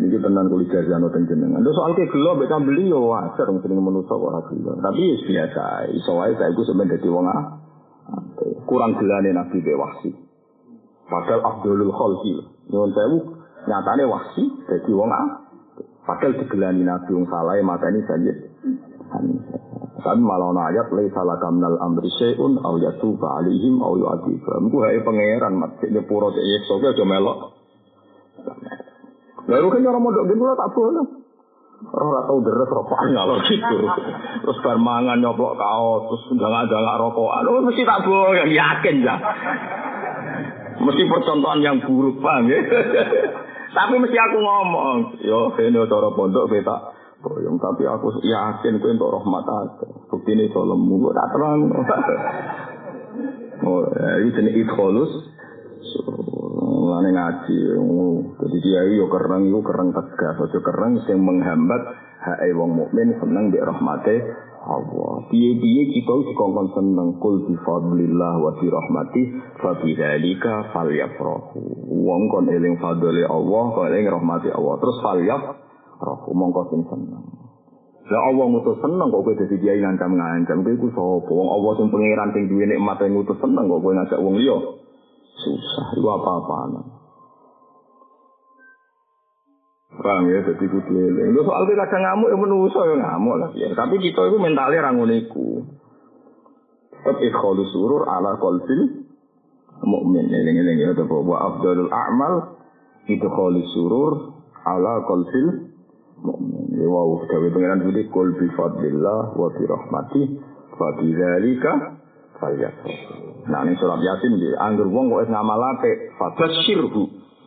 ini tenan kulit jari anu jenengan. Terus soal ke gelo, mereka beli ya wajar, sering menusuk orang gelo. Tapi ya biasa, wae saya itu sebenarnya jadi wong kurang gelane nabi be wahsi. Padahal Abdulul Khalqi, nyuwun sewu, nyatane wahsi jadi wong Padahal digelani nabi wong salah mata ini saja. Tapi malah ana ayat laisa laka minal amri syai'un aw yatuba alaihim aw yu'adzibahum. Ku hae pangeran mat sik pura cek yekso aja melok. Lalu kan orang modok gini tak boleh. Orang tahu deres rokokan ngalor gitu. Terus bar mangan nyoplok kaos, terus jangan-jangan rokokan. Oh mesti tak boleh, yakin ya. Mesti percontohan yang buruk bang ya. Tapi mesti aku ngomong, yo ini cara pondok kita boyong. Tapi aku yakin kau untuk rahmat aja. Bukti ini tolongmu, tak terang. Oh, ini jenis idholus. Mulane ngaji. Jadi dia yo kereng yo kereng tegas, aja kereng sing menghambat hak wong mukmin seneng di rahmate Allah. Piye-piye kita dikongkon seneng kul bi fadlillah wa bi rahmati fa bi dzalika falyafrahu. Wong kon eling fadle Allah, kon eling rahmati Allah. Terus falyafrahu mongko sing seneng. Lah Allah ngutus seneng kok kowe dadi kiai ngancam-ngancam kowe iku sapa? Wong Allah sing pangeran sing duwe nikmat ngutus seneng kok kowe ngajak wong liya. Susah, itu apa-apaan. Paham ya, jadi kudu eling. Lu soal kita kadang ngamuk ya menuso ya ngamuk lah. Ya. Tapi kita itu mentalnya ranguniku. Tetap ikholu surur ala kolfil mu'min. Eling-eling ya, tapi wa afdalul a'mal itu surur ala kolfil mu'min. Ya wow, gawe pengiran itu kul bi fadlillah wa bi rahmati fa bi dzalika. Nah, ini surat Yasin di anggur wong kok ngamal apik, fabasyirhu.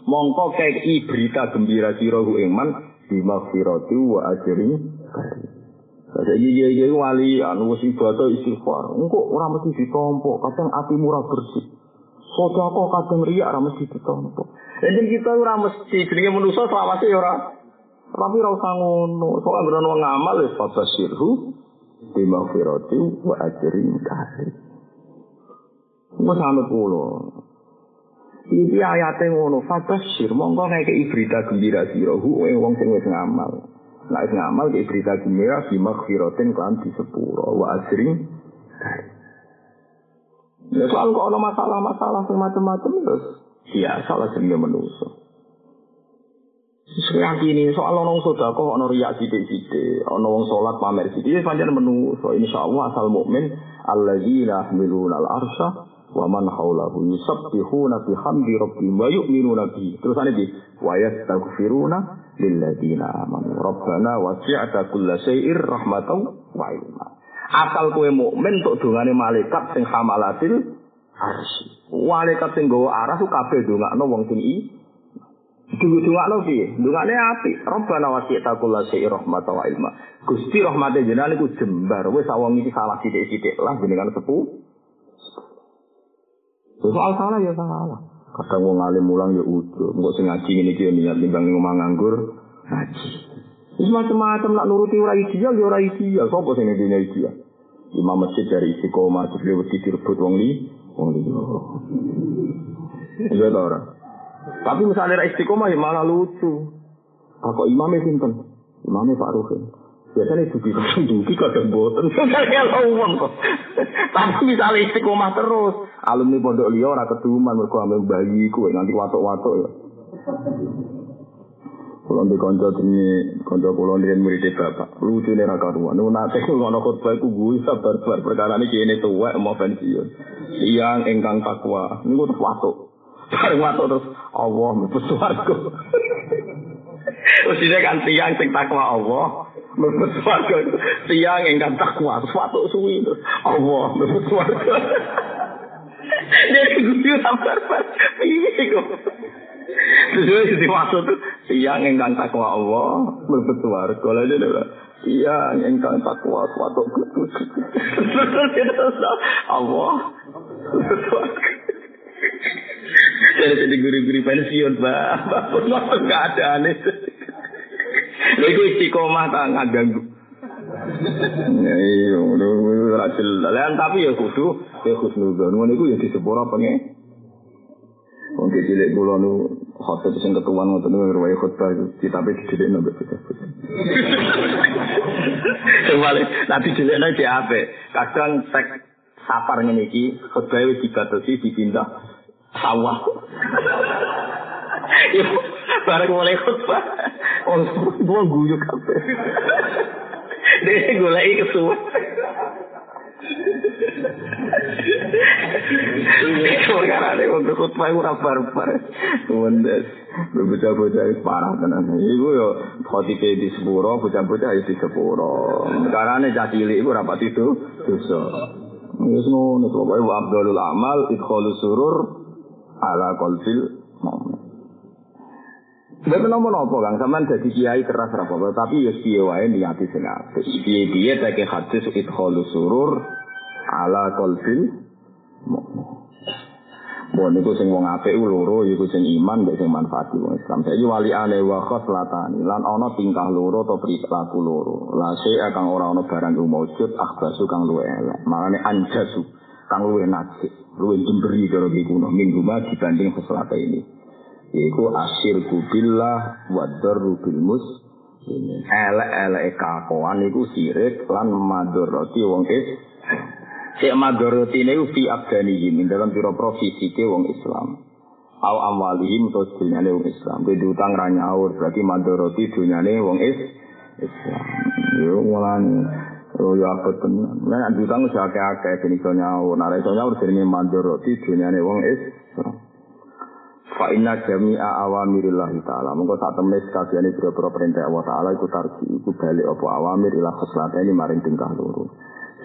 Mongko kei berita gembira sirahu iman bima firati wa ajri Saiki iya iya wali anu wis ibadah istighfar. Engko ora mesti ditompo, kadang atimu ora bersih. Sedekah kadang riya ora mesti ditompo. Jadi kita ora mesti jenenge manusa selawase ora tapi ora usah ngono. Soal bener wong ngamal wis fabasyirhu bima firati wa ajri karim. Wes anut kula. Iki ayate ngono, fabasyir mongko ngekeki berita gembira sira hu wong sing wis ngamal. Nah, ngamal ke berita gembira di maghfiratin kan di sepuro wa asring. Ya soal kok ada masalah-masalah macam-macam terus ya salah jenenge manusa. Sekarang ini soal nong soda kok ono riak sidik sidik, ono wong sholat pamer sidik, ya panjang menuso. Insya Allah asal mukmin alladzina miluna al arsha wa man haulahu yusabbihuna bihamdi rabbihim wa yu'minuna bihi. Terus di wa yastaghfiruna lilladzina amanu. Rabbana wasi'ata kulla syai'ir rahmatan wa ilma. Asal kowe mukmin untuk dongane malaikat sing hamalatil arsy. Malaikat sing nggawa aras kabeh dongakno wong sing Dulu dungakno piye? Dungakne apik. Rabbana wasi'ta kulla syai'ir rahmatan wa ilma. Gusti rahmate jenengan iku jembar. Wis awang iki salah sithik-sithik lah jenengan sepuh. Soal salah ya salah. Kadang wong alim mulang ya ujo. Engko sing ngaji ngene iki niat timbang ning omah nganggur ngaji. Wis macam-macam nak nuruti ora ideal ya ora ideal. Sopo sing dunia ideal? Imam masjid dari istiqomah terus lewat direbut wong li, wong li. Iya ta ora? Tapi misalnya istiqomah ya malah lucu. Kok imamnya sinten? Imamnya Pak Ruhin. Biasanya kadang dugi kadang boten. Kalau kok. Tapi misalnya istiqomah terus. Alumni pondok liya ora keduman mergo ame bayi kuwe nanti watuk-watuk ya. Kulo di kanca dene kanca kulo ndien murid bapak. Lucune ra karuan. Nu nate ngono khotbah iku gue sabar-sabar perkara iki kene tuwek mau pensiun. Yang ingkang takwa niku terus watuk. Bareng watuk terus Allah mlebu swarga. Ini kan tiang sing takwa Allah mlebu swarga. Tiang ingkang takwa watuk suwi terus Allah mlebu swarga. Jadi gue sabar-sabar. Piye kok? Terus itu maksud tuh siang engkang takwa Allah mlebu swarga. Kalau dia udah siang engkang takwa suatu kudus. Allah Jadi jadi guru-guru pensiun, Pak. Bapak nggak nggak ada aneh. Lalu istiqomah tak nggak ganggu. Ya iya, udah racil. Lain tapi ya kudu, ya khusnudon. Ngono iku ya disepura pengen. Wong cilik kula nu khotbah sing ketuan ngoten niku riwaya khotbah kitabe dididik nang bocah. Sewale nanti cilik nang diape. Kadang tek sapar ngene iki khotbah wis dibatasi dipindah sawah. Bareng mulai khotbah. Wong wong guyu kabeh. Dene goleki kesuwen. Perkara ini untuk khutbah itu rabar-rabar. Wendes. Bocah-bocah parah tenan. Iku yo khotibe di sepuro, bocah-bocah di sepuro. Ini cah cilik itu rapat itu dosa. Wis ngono to, wa abdul amal idkhalu surur ala qalbil mu'min. Betul nopo nopo kang sampean dadi kiai keras ra apa tapi ya piye wae niati sing apik. Piye-piye tak hadis idkhalu surur ala qalbil Bon niku sing wong apik loro iku sing iman mek sing manfaat wong Islam. Saiki wali ane wa khoslatani lan ana tingkah loro atau perilaku loro. La syai kang ora ana barang iku maujud akhbasu kang luwe elek. Makane anjasu kang luwe najis, luwe jemberi karo iku minggu dibanding khoslata ini. Iku asyirku billah wa darru bil mus elek-elek kakoan iku sirik lan madoroti wong is Sik madoroti niku fi abdanihim dalam pira profesi ke wong Islam. Au amwalihim to dunyane wong Islam. Kuwi utang ra nyaur berarti madoroti dunyane wong is Islam. Yo mulane Oh ya apa tenan. Nek utang wis akeh-akeh ben iso nyaur. Nek iso nyaur jenenge madoroti dunyane wong Islam. Fa inna jami'a awamirillah ta'ala. Mengko sak temne sakabehane pira-pira perintah Allah taala iku tarji iku balik apa awamir ila khoslatene maring tingkah loro.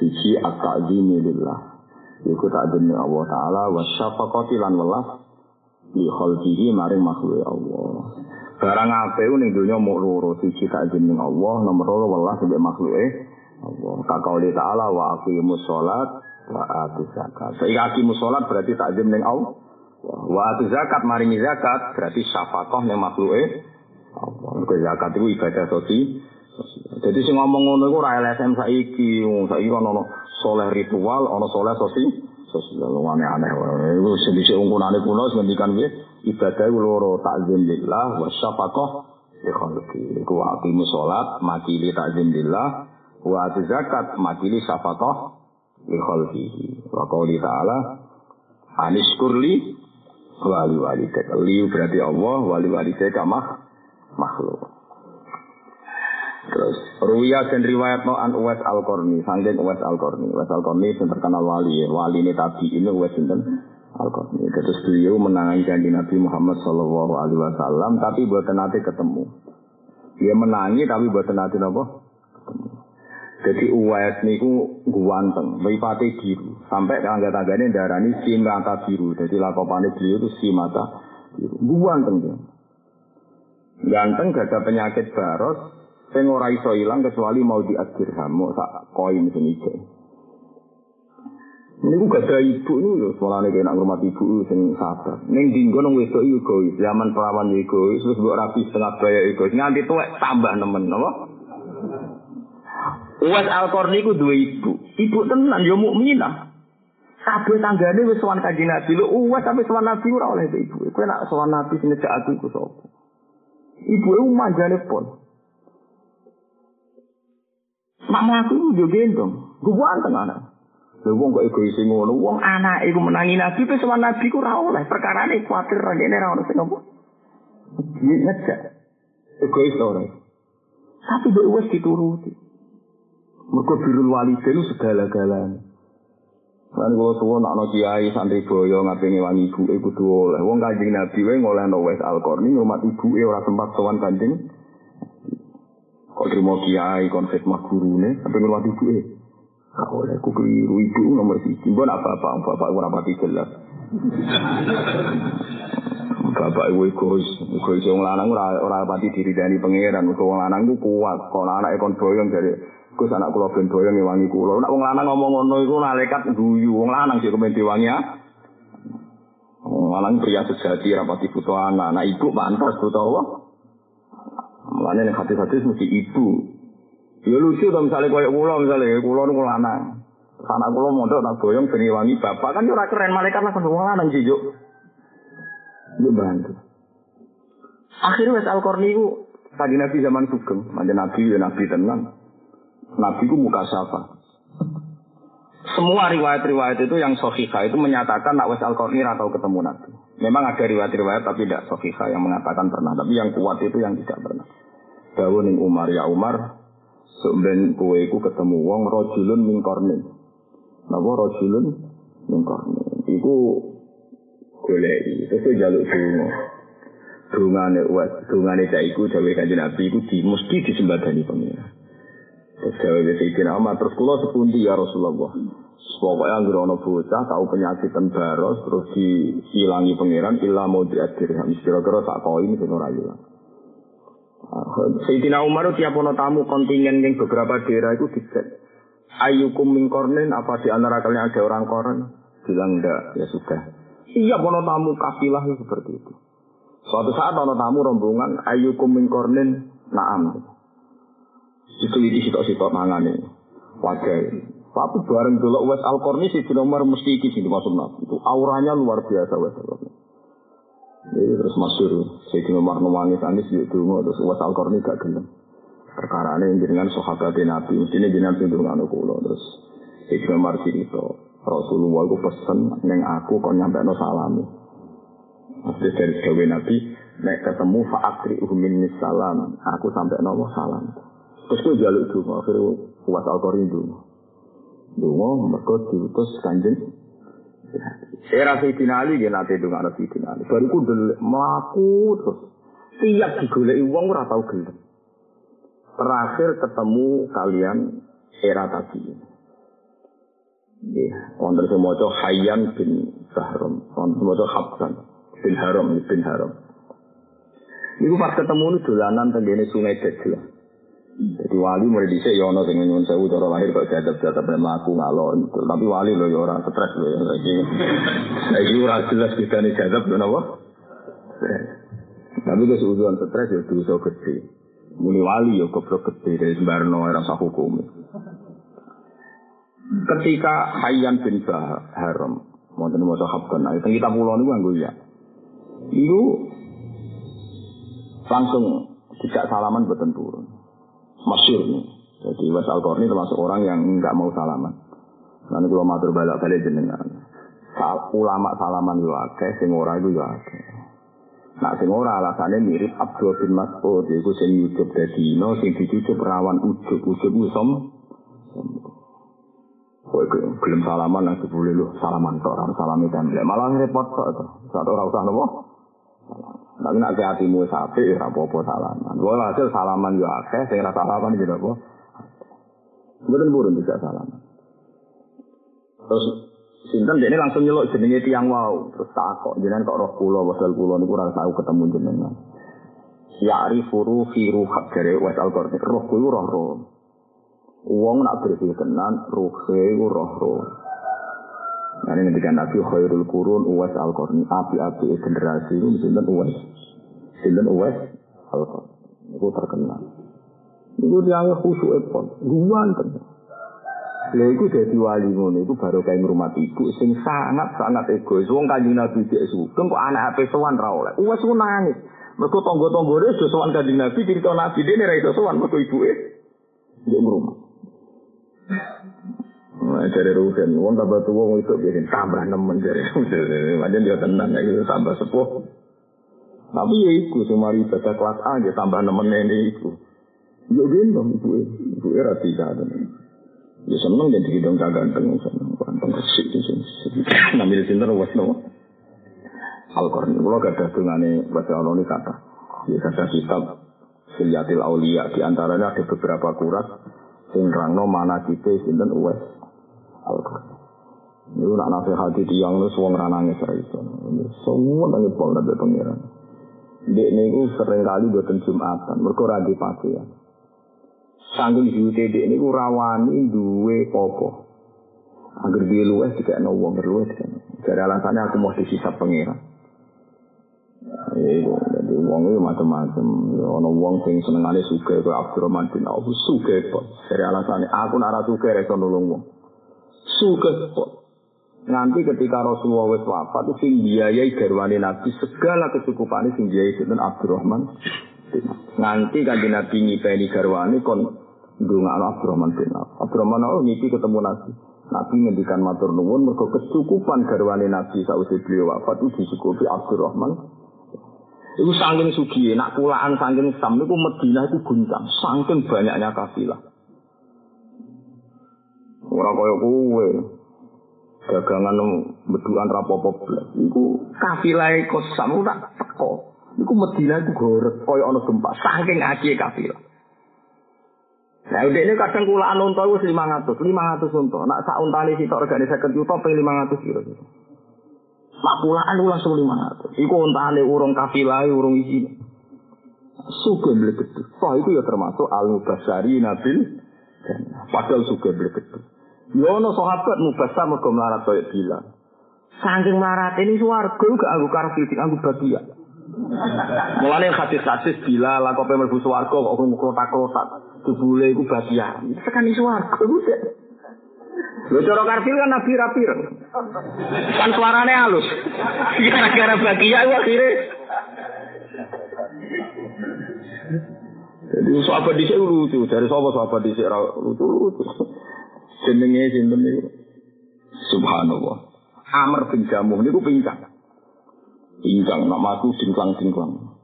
Siji at-ta'zimi lillah. Iku ta'zimi Allah taala wa syafaqati lan welas li khalqihi maring makhluk Allah. Barang apik ning donya mung loro, siji ta'zimi Allah, nomor loro welas mbek makhluke Allah. Kakauli ta'ala wa aqimus sholat wa atu zakat. Saiki aqimus sholat berarti takzim ning Allah. Wa atu zakat maringi zakat berarti syafaqah ning makhluke Allah. Mergo zakat itu ibadah sosi. Jadi sing ngomong ngono iku ora LSM saiki, saiki kan ono soleh ritual, ono soleh sosi, sosial aneh-aneh. Iku sing dhisik ungkunane kuno sing ngendikan piye? Ibadah iku loro takzim lillah wa syafaqah li khalqi. Iku aqimu sholat makili ta'zim lillah wa zakat makili syafaqah li khalqihi. Wa qauli ta'ala aniskurli wali wali Li berarti Allah wali wali mah makhluk. Terus Ruya dan riwayat no an Uwais Al Korni, sangking Uwais Al Korni. Uwais Al Korni yang terkenal wali, wali ini tabi ini Uwais sinten Al Korni. Terus beliau menangani janji Nabi Muhammad Shallallahu Alaihi Wasallam, tapi buat nanti ketemu. Dia menangi tapi buat nanti nopo. Jadi Uwais niku guanteng, mripate biru. Sampai tangga-tanggane darani si mata biru. Jadi lakopane beliau itu si mata biru. Guanteng dia. Ganteng gak ada penyakit baros, Sing ora iso ilang kecuali mau diadirham, mau sak koin sing ijo. Ini gak ada ibu loh, soalnya kayak nak rumah ibu sing sabar. Neng dinggo nong wedok egois, zaman perawan egois, terus buat rapi setengah daya egois. Nganti tuwek tambah nemen, apa? Uwes Al-Qarni ku dua ibu. Ibu tenan, yo mukminah. Kabeh tanggane wis sowan kanjeng Nabi. Lho uwes sampe sowan Nabi ora oleh ibu. Kowe nak sowan Nabi sing ngejak aku iku sapa? Ibu e manjane pon. Mak mlaku yo gendong. Guwanteng anak. Lha wong kok egois ngono, wong anak iku menangi nabi pe sama nabi ku ora oleh. Perkarane kuwatir rene ora ono sing apa. Iki ngecek. Egois ora. Tapi mbok wis dituruti. Mergo birul walidain segala-galanya. Lan kula suwun ana kiai santri boyo ngapingi wangi ibu e kudu oleh. Wong Kanjeng Nabi wae ngolehno wis Al-Qarni ngrumat ibu e ora sempat sowan Kanjeng Kok terima kiai, kon khidmah gurune, sampai ngelwati ibu eh. Gak oleh, aku keliru ibu nomor siji. Mbak apa-apa, bapak aku rapati jelas. bapak ibu egois, egois yang lanang ora ora pati diri dari pangeran. Mergo wong lanang ku kuat. Kalau anak kon boyong dari Gus anak kula ben boyong ngewangi kula. Nek wong lanang ngomong ngono iku malaikat guyu. Wong lanang sih kemen diwangi ya. Wong lanang pria sejati rapati butuh anak. Anak ibu pantas butuh Allah. Mulane nek hati-hati mesti ibu. Ya lucu to misalnya koyo kula misalnya kula niku lanang. Anak kula mondok tak boyong ben wangi bapak kan ora keren malaikat langsung wong lanang sih yo. Yo bantu. Akhirnya wes Al-Qarni itu tadi Nabi zaman sugeng, manjen Nabi ya Nabi tenang. Nabi ku muka siapa? Semua riwayat-riwayat itu yang sohika itu menyatakan nak wes Al-Qarni atau ketemu Nabi. Memang ada riwayat-riwayat tapi tidak sohika yang mengatakan pernah. Tapi yang kuat itu yang tidak pernah. Dawu ning Umar ya Umar, sebenarnya kowe iku ketemu wong rajulun min qarnin. Napa rajulun min qarnin? Iku goleki, terus jaluk donga. Dungane wes, dungane cah iku dawe kanjeng Nabi iku di mesti disembadani pengira. Terus dawe Sayyidina Umar, terus kula sepundi ya Rasulullah. Pokoknya anggere ana bocah tahu penyakit baros terus diilangi pangeran illa mau diadirham. Kira-kira tak koin sing ora ilang. Sayyidina Umar tiap ono tamu kontingen yang beberapa daerah itu dicek. Ayukum mingkornin apa di antara kalian ada orang koren? Bilang enggak, ya sudah. Iya ono tamu kafilah itu seperti itu. Suatu saat ono tamu rombongan ayukum mingkornin naam. Itu di sitok-sitok mangan ini. Wajah Tapi bareng dulu Wes Al-Qarni si Umar mesti iki sing dimaksud Itu auranya luar biasa Wes Al-Qarni. Jadi terus masyur, Sayyidina Umar nangis anis di dungo terus was al ini gak gelem. Perkara ini dengan sahabat Nabi, mestinya jenengan Nabi dungo anu kulo terus Sayyidina Umar cerita, Rasulullah aku pesen neng aku kau nyampe no salami. Maksudnya dari gawe Nabi, nek ketemu faakri umin salam, aku sampai no salam. Terus gue jaluk dungo, akhirnya was al ini dungo. Dungo, mereka diutus kanjeng era Sayyidina Ali dia nanti dengan anak Sayyidina Ali. Baru ku delik, melaku terus. Tiap digoleki uang ora tau gelem. Terakhir ketemu kalian era tadi. Ya, wonten semoco Hayyan bin Bahram, wonten semoco Habsan bin Haram bin Haram. Iku pas ketemu dolanan tenggene sungai Dajjal. Jadi wali mulai dhisik ya ana sing nyuwun sewu cara lahir kok jadab-jadab mlaku ngalor. Tapi wali lho ya ora stres lho saiki. Saiki ora jelas bedane jadab lho napa? Tapi wis uzuan stres ya dosa gede. Muni wali ya goblok gede dari sembarno ora sah hukum. Ketika Hayyan bin Haram, wonten maca Habkan, ayo kita pulau niku nganggo ya. Iku langsung tidak salaman betul turun. Masyur. Jadi Wes al termasuk orang yang nggak mau salaman. Nanti kalau matur balak balik jenengan. Ulama salaman yo akeh, sing ora iku yo akeh. Nah sing ora alasane mirip Abdul bin Mas'ud iku sing ujub dadino sing dicucuk rawan ujub ujub usom. Kowe gelem salaman lagi boleh lu salaman tok ora salami template. Malah repot tok to. Sak ora usah nopo. Tapi nak ke hatimu sapi ora apa-apa salaman. Wala hasil salaman yo akeh sing ora salaman gitu apa. Mboten burun bisa salaman. Terus sinten dene langsung nyeluk jenenge tiang wau terus takok jenengan kok roh kula wasal kula niku ora tau ketemu jenengan. Ya'ri furu fi ruhak jare wasal korne roh kuwi roh roh. Wong nak bersih tenan ruh iku roh roh. Nah ini ketika Nabi Khairul Qurun Uwais Al-Qarni Api-api generasi ini Sinten Uwais Sinten Uwais Al-Qarni Itu terkenal Itu dia khusyuk epon Guan tentu Lha iku dadi wali ngono iku baru kae ngrumat ibu sing sangat-sangat egois. Wong Kanjeng Nabi dhek sugeng kok anak ape sowan ra oleh. Wes ku nangis. Mergo tangga-tanggane do sowan Kanjeng Nabi cerita Nabi dene ra iso sowan mergo ibuke ndek ngrumat. Nah, dari Ruben, wong tambah tua wong itu bikin tambah nemen dari Macam dia tenang ya gitu tambah sepuh. Tapi ya iku semari ibadah kelas A dia tambah nemen ini iku. Ya gendong ibu ibu era tiga Ya seneng dan dihidung ganteng, seneng ganteng resik di sini. Nambil sinter was no. Al-Qur'an ada dungane baca Allah ini kata. Ya kata kitab Silyatil Aulia di antaranya ada beberapa kurat sing rangno mana kita sinten uwes Al-Qur'an. Ini nak nasihat di tiang lu suwang ranangnya saya itu. Semua nangis pol nabi pengiran. Dek niku sering kali buatan jumatan, mereka radi pakaian. Sanggung jute dek niku rawani duwe popo. Agar dia luwes tidak no wong berluwes. Jadi alasannya aku mau disisap pengiran. Iku jadi wong itu macam-macam. Ya ono wong sing senengane suka ke Abdurrahman bin Auf suka kok. Dari alasannya aku nara suka reso nulung wong. Kok. Nanti ketika Rasulullah wis wafat itu sing biayai garwane Nabi segala kecukupane sing biayai sinten Abdurrahman. Nanti kan Nabi ngipeni garwane kon ndongakno Abdurrahman bin Auf. Abdurrahman Auf ngipi ketemu Nabi. Nabi ngendikan matur nuwun mergo kecukupan garwane Nabi sausé beliau wafat itu dicukupi Abdurrahman Itu saking sugi, nak pulaan saking sam, itu Medina itu guncang, saking banyaknya kafilah. Orang kaya kue, dagangan beduan rapopo belas, itu kafilah itu sam, itu tak teko. Itu Medina itu gorek, kaya ono gempa, saking aji kafilah. Nah, udah ini kadang kulaan unta itu 500, 500 unta. Nak sak untane sitok regane 50 juta, pengen 500 kira-kira. Mak pulaan lu langsung lima ratus. Iku ontane urung kafilah, urung isi. Suge blegedu. Toh itu ya termasuk al mubasari nabil. Padahal suge blegedu. Yono sahabat mubasar mergo melarat kaya bilang. Saking melarat ini suarga gak anggo karfi, anggo bagia. Mulane hadis-hadis bila lakope mlebu swarga kok klotak-klotak. Jebule iku bagia. Tekan swarga iku Lho cara karfil kan nabi rapir. Kan suarane halus. Gara-gara bagia itu akhirnya. Jadi sahabat dhisik lucu, dari sapa sahabat dhisik lucu-lucu. Jenenge sinten niku? Subhanallah. Amr bin Jamuh niku pincang. Pincang nama aku dingklang-dingklang.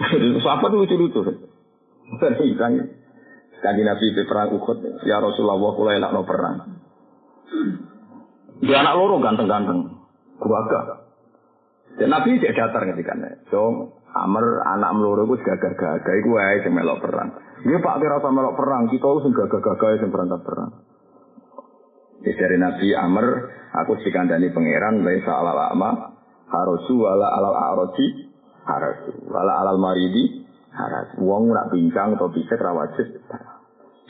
Sahabat lucu-lucu. Pincang. Kanji Nabi di perang Uhud, ya Rasulullah, kula enak no perang. Dia anak loro ganteng-ganteng, gua Dan Nabi tidak datar ketika So, Amr anak meloro itu gagah-gagah, itu wae sing melok perang. Dia pak kira sama melok perang, kita harus gagah-gagah sing berangkat perang. Ya, dari Nabi Amr, aku dikandani pangeran, laisa alal lama, harosu wala alal aroji, harosu wala alal maridi, haras. Wong nak bincang atau bisa rawajib.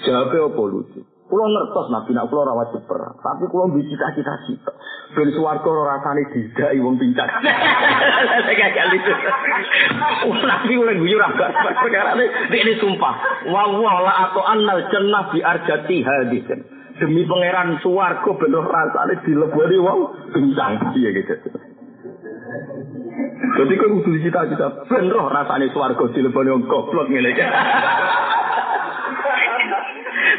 Jawabnya apa lucu? Kulo ngertos nabi nak kulo rawat perang, tapi kulo mbiji cita-cita cita. Ben swarga ora rasane didai wong pincang. Saya gak lucu. Nabi oleh guyu ra gak perkara ini sumpah. Wa wa la atau annal jannah bi arjati hadisen. Demi pangeran swarga ben rasane dileboni wong pincang. Iya gitu. Jadi kau kudu cita-cita ben roh rasane swarga dileboni wong goblok ngene.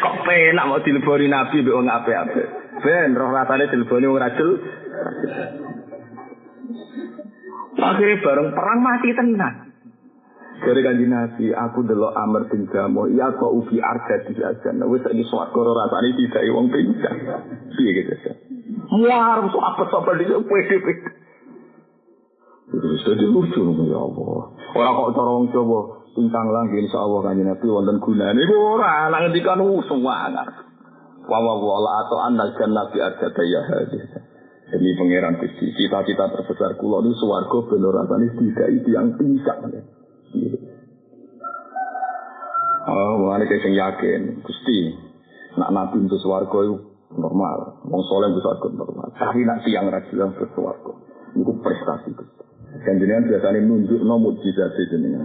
Kok penak mau dileboni nabi mbek wong apik-apik. Ben roh rasane dileboni wong rajul. Akhirnya bareng perang mati tenan. Dari kanji Nabi, aku delok Amr bin Jamo, ya kok ubi arga di jajan. Wis ini suat koro rasanya tidak wong pincang. Iya gitu. Muar, so apa-apa di pede-pede. Terus jadi lucu ya Allah. Orang kok cara wong coba pincang lagi insya Allah kanji Nabi wonten gunane. Iku ora nang ngendikan semangat. Wa wa wa atau annal jannah bi arga ya hadis. Demi pangeran Gusti, cita-cita terbesar kula niku swarga ben ora tidak itu yang pincang. Oh, mulane sing yakin, Gusti. Nak nabi untuk swarga itu normal, wong soleh untuk swarga normal. Tapi nak tiang rajin untuk swarga, itu prestasi Gusti. Dan jenengan biasanya nunjuk no mujizat jenengan.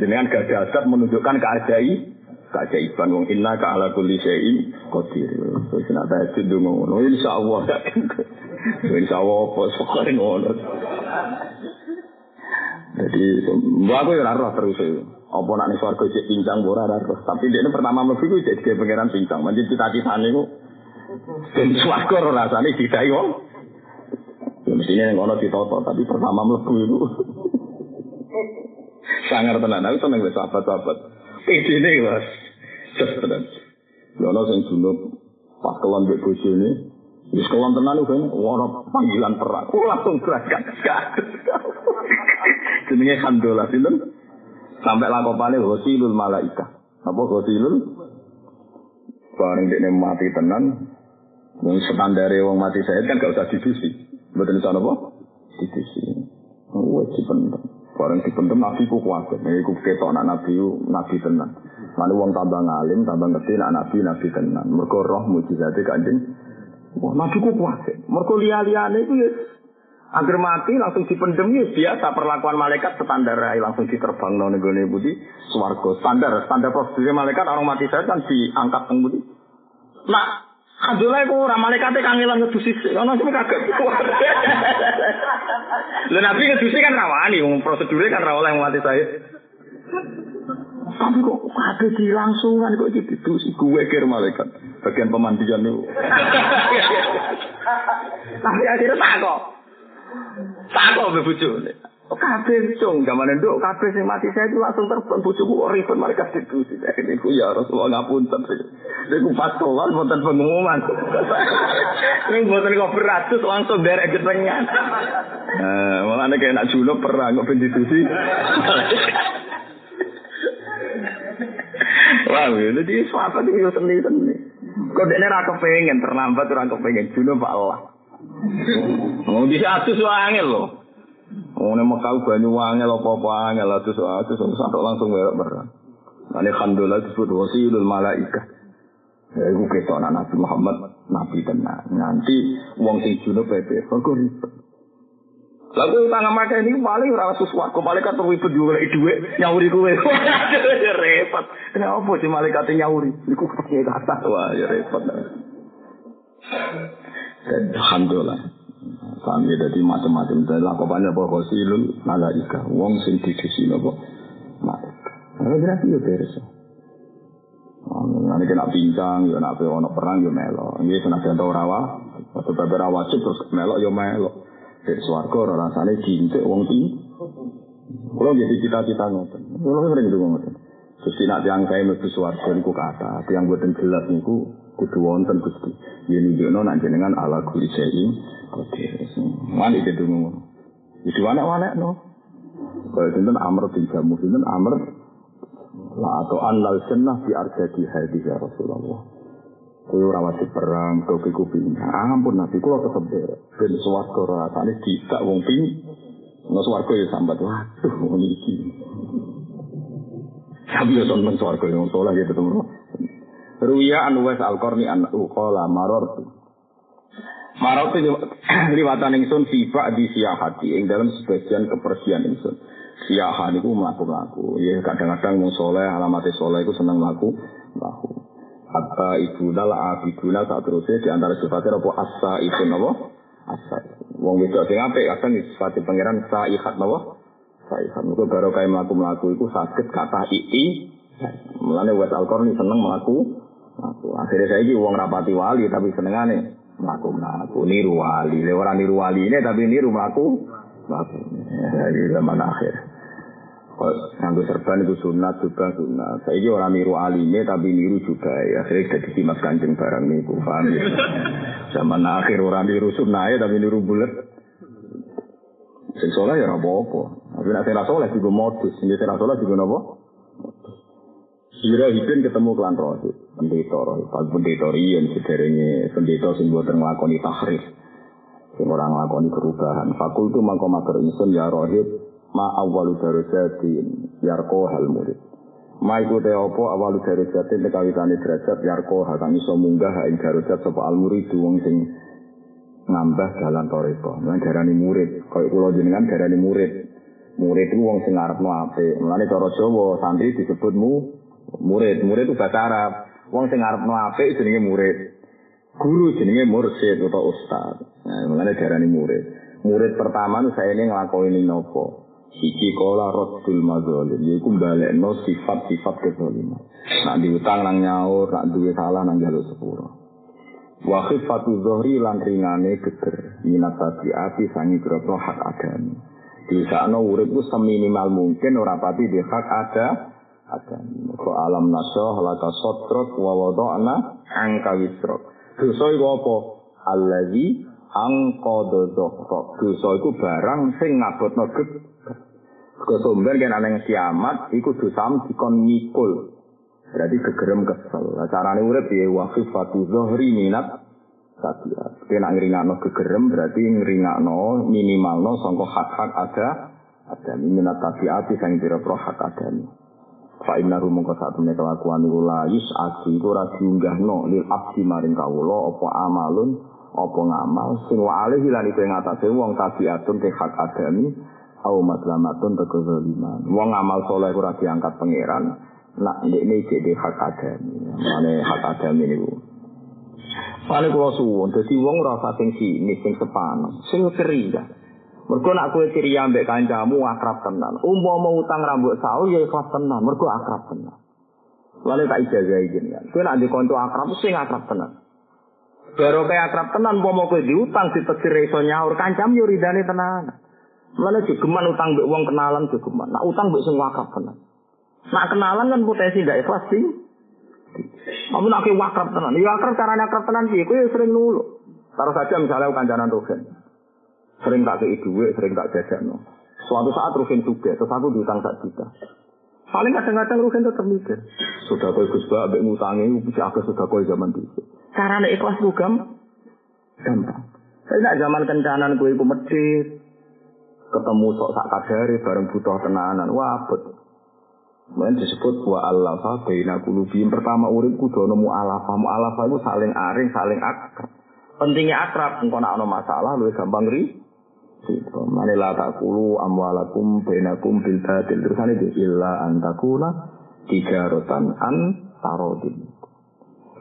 jenengan gak dasar menunjukkan keajaiban keajaiban wong inna ka ala kulli syai'in qadir. Wis nek tahajud ngono, insyaallah. Insyaallah apa sok ngono. Jadi, mbak aku ya roh terus itu. Apa nak nih swarga cek pincang ora roh. Tapi dia pertama mlebu iku cek pangeran pincang. Manjen cita-citane iku ben swarga ora rasane didai wong. Ya mestinya yang ono ditoto, tapi pertama mlebu itu. Sangar tenan, aku seneng wis sahabat-sahabat. Idene wis just tenan. Ya ono sing junub pas kelon mbek bojone, Wis kelon tenan kan, ono panggilan perang. Aku langsung berangkat. Jenenge Hamdalah sinten? Sampai lakopane Ghasilul Malaika. Apa Ghasilul? Bareng dekne mati tenan. Wong standare wong mati saya kan gak usah didusi. Mboten iso apa? Didusi. Wes dipendem. Bareng dipendem nabi ku kuat. Nek iku ketok anak nabi nabi tenan. Lalu wong tambah ngalim, tambah ngerti anak nabi nabi tenan. Mergo roh mujizate kanjeng Wah, nabi ku kuat. Mergo liya-liyane iku ya Agar mati langsung dipendem ya biasa perlakuan malaikat standar langsung diterbang nang nggone budi swarga standar standar prosedur malaikat orang mati saya kan diangkat nang budi. Nah, Alhamdulillah aku ora malaikate kangelan ngedusi ono sing kaget. Lha nabi ngedusi kan rawani wong prosedure kan ra oleh mati saya. Tapi kok ada di langsungan kok iki didusi gue kira malaikat bagian pemandian itu. Tapi akhirnya tak kok. Tak kok be bojone. Kabeh cung zaman nduk kabeh sing mati saya itu langsung terbang bojoku kok ribet mereka itu sih. Niku ya Rasulullah ngapunten. Niku pas sholat wonten pengumuman. Ning boten kok beratus langsung derek getengan. Nah, malah nek enak junub perang kok ditusi. Wah, jadi sahabat itu seni-seni. Kok dia ra kepengen terlambat ora kepengen junub Allah. Mau bisa atus angel loh. Mau nih Mekah banyu angel apa-apa angel atus atus sampai langsung belok berang. Nah, ini khandola disebut wasilul malaika. Ya, itu kita anak Nabi Muhammad, Nabi tenang. Nanti uang sing junub pepe, kok ribet. Lalu tangan mereka ini paling ora sesuatu malaikat ribet juga lagi duit nyawuri kowe. ya repot. Kenapa sih malaikat nyawuri? Niku pakai kata wah ya repot. Dan Kami jadi macam-macam. Dan lakukannya apa kosilul malaika. Wong sing apa. Malaika. Nah, berarti ya beres. Nanti kena pincang, ya nak ono perang ya melo. Ini senajan tau rawa. Waktu beberapa wajib terus melo ya melo. Dari suarga orang rasanya cinta wong tinggi. Kalau jadi cita-cita ngoten. Kalau sering ngoten. Terus tidak tiang saya mesti suarga niku kata. Tiang buatan jelas niku kudu wonten Gusti. Yen nunjukno nak jenengan ala kuli sayi qadir. Mandi itu ngono. Itu anak-anak no. Kalau sinten Amr bin Jamu sinten Amr la atau annal jannah fi arjadi hadis ya Rasulullah. Kowe ora wajib perang, kowe iku Ampun Nabi kula tetep ben swarga rasane tidak wong ping. Nek swarga ya sambat waduh ngono iki. Sampe yo temen swarga yo soleh gitu temen. Ruya an Uwais Al-Qarni an uqala marartu. Marartu liwatan ingsun sifat di siahati ing dalam sebagian kepergian ingsun. Siaha niku mlaku-mlaku. Ya kadang-kadang wong soleh alamate soleh iku seneng mlaku mlaku. Hatta ibu dal abiduna saat terusnya di antara sifatnya apa asa itu apa? Asa itu. Wong wedok sing apik kadang disifati pangeran saihat napa? Saihat. Muga baru kaya mlaku-mlaku iku saged kata ii. Mulane wes Al-Qarni seneng mlaku. Mlaku. Akhirnya saiki wong rapati wali tapi senengane mlaku mlaku niru wali. Le ora niru wali ini tapi niru mlaku mlaku. Ya, zaman akhir. Nganggo serban itu sunat juga sunat. Saya ini orang niru alime tapi niru juga ya. Akhirnya jadi simas kancing barang niku. Paham ya? Zaman akhir orang niru sunat tapi niru bulat. Sing ya apa-apa. Tapi nak soleh juga modus. Sing sing soleh juga napa? Sira hipin ketemu klan rohib. Pendeta rohib. Pas pendeta riyen sederenge pendeta sing boten nglakoni tahrif. Sing ora nglakoni perubahan. Fakultu mangko matur ingsun ya rohib ma awalu darajatin yarko hal murid. Ma iku te apa awalu darajatin tekawitane derajat yarko hal kang iso munggah ing darajat al murid wong sing ngambah jalan toreko. Lan darani murid, kaya kula jenengan darani murid. Murid itu wong sing ngarepno apik. Mulane cara Jawa santri disebutmu murid. Murid itu bahasa Arab. Wong sing ngarepno apik jenenge murid. Guru jenenge mursyid atau ustaz. Nah, mulane darani murid. Murid pertama itu saya ini ngelakoni nopo. Iki kola rotul mazolim. Iku no sifat-sifat kezoliman. Nak diutang nang nyaur, nak duwe salah nang jalur sepuro. Wa khifatu zohri lan ringane geger. Minat api sangi berapa hak adami. Di sana urip ku seminimal mungkin ora pati di hak ada Ko alam nasoh laka sotrok wa wado'na angka wisrok. Dosa iku apa? Allazi angkodo zohrok. Dosa iku barang sing ngabotno geger. Kesumber kan aneh kiamat, iku dosam dikon mikul. Berarti kegerem kesel. Carane urip ya wakif fatu zohri minat. Kena ngringakno kegerem berarti ngringakno minimalno sangka hak-hak ada ada minat tabiati sang pira pro hak ada Fa inna rumong ko saat menika kelakuan iku la yus ati iku ora diunggahno lil abdi maring kawula apa amalun apa ngamal sing alih lan iku ing atase wong tabiatun te hak adami au maslamatun teko zaliman. Wong amal soleh ora diangkat pangeran. Nak ndekne jadi hak adami. Mane hak adami niku. Mane kula suwun dadi wong ora usah sing sini sing sepanon, sing ceria. Mergo nak kowe ceria ambek kancamu akrab tenan. Umpama utang rambut saul ya ikhlas tenan, mergo akrab tenan. Lalu tak ijazah izin kan. Kowe nak dikonco akrab sing akrab tenan. Baru kayak akrab tenan, umpama kowe diutang ditegir iso nyaur kancam yo ridane tenan. Mana jogeman utang mbek wong kenalan jogeman. Nak utang mbek sing wakaf tenan. Nak kenalan kan potensi ndak ikhlas sih. Kamu nak ke wakaf tenan. Ya akrab caranya akrab tenan sih. Kowe sering nulu. Taruh saja misalnya kancanan Rugen. Sering tak kei duit, sering tak jajan. Suatu saat Rugen juga, sesuatu diutang sak juta. Paling kadang-kadang Rugen tetap mikir. Sudah kau Gus Ba, ambek ngutangi, bisa agak sudah kau zaman itu. Caranya ikhlas juga gampang. Saya nak zaman kencanan kue medit, ketemu sok sak kadari bareng butuh tenanan wabet Mungkin disebut wa alafa baina kulubihim pertama urip kudu ana mu'alafa mu'alafa itu saling aring saling akrab pentingnya akrab engko nek ana masalah luwih gampang ri Mane la takulu amwalakum bainakum bil batil terusane illa antakula tijaratan an tarodin.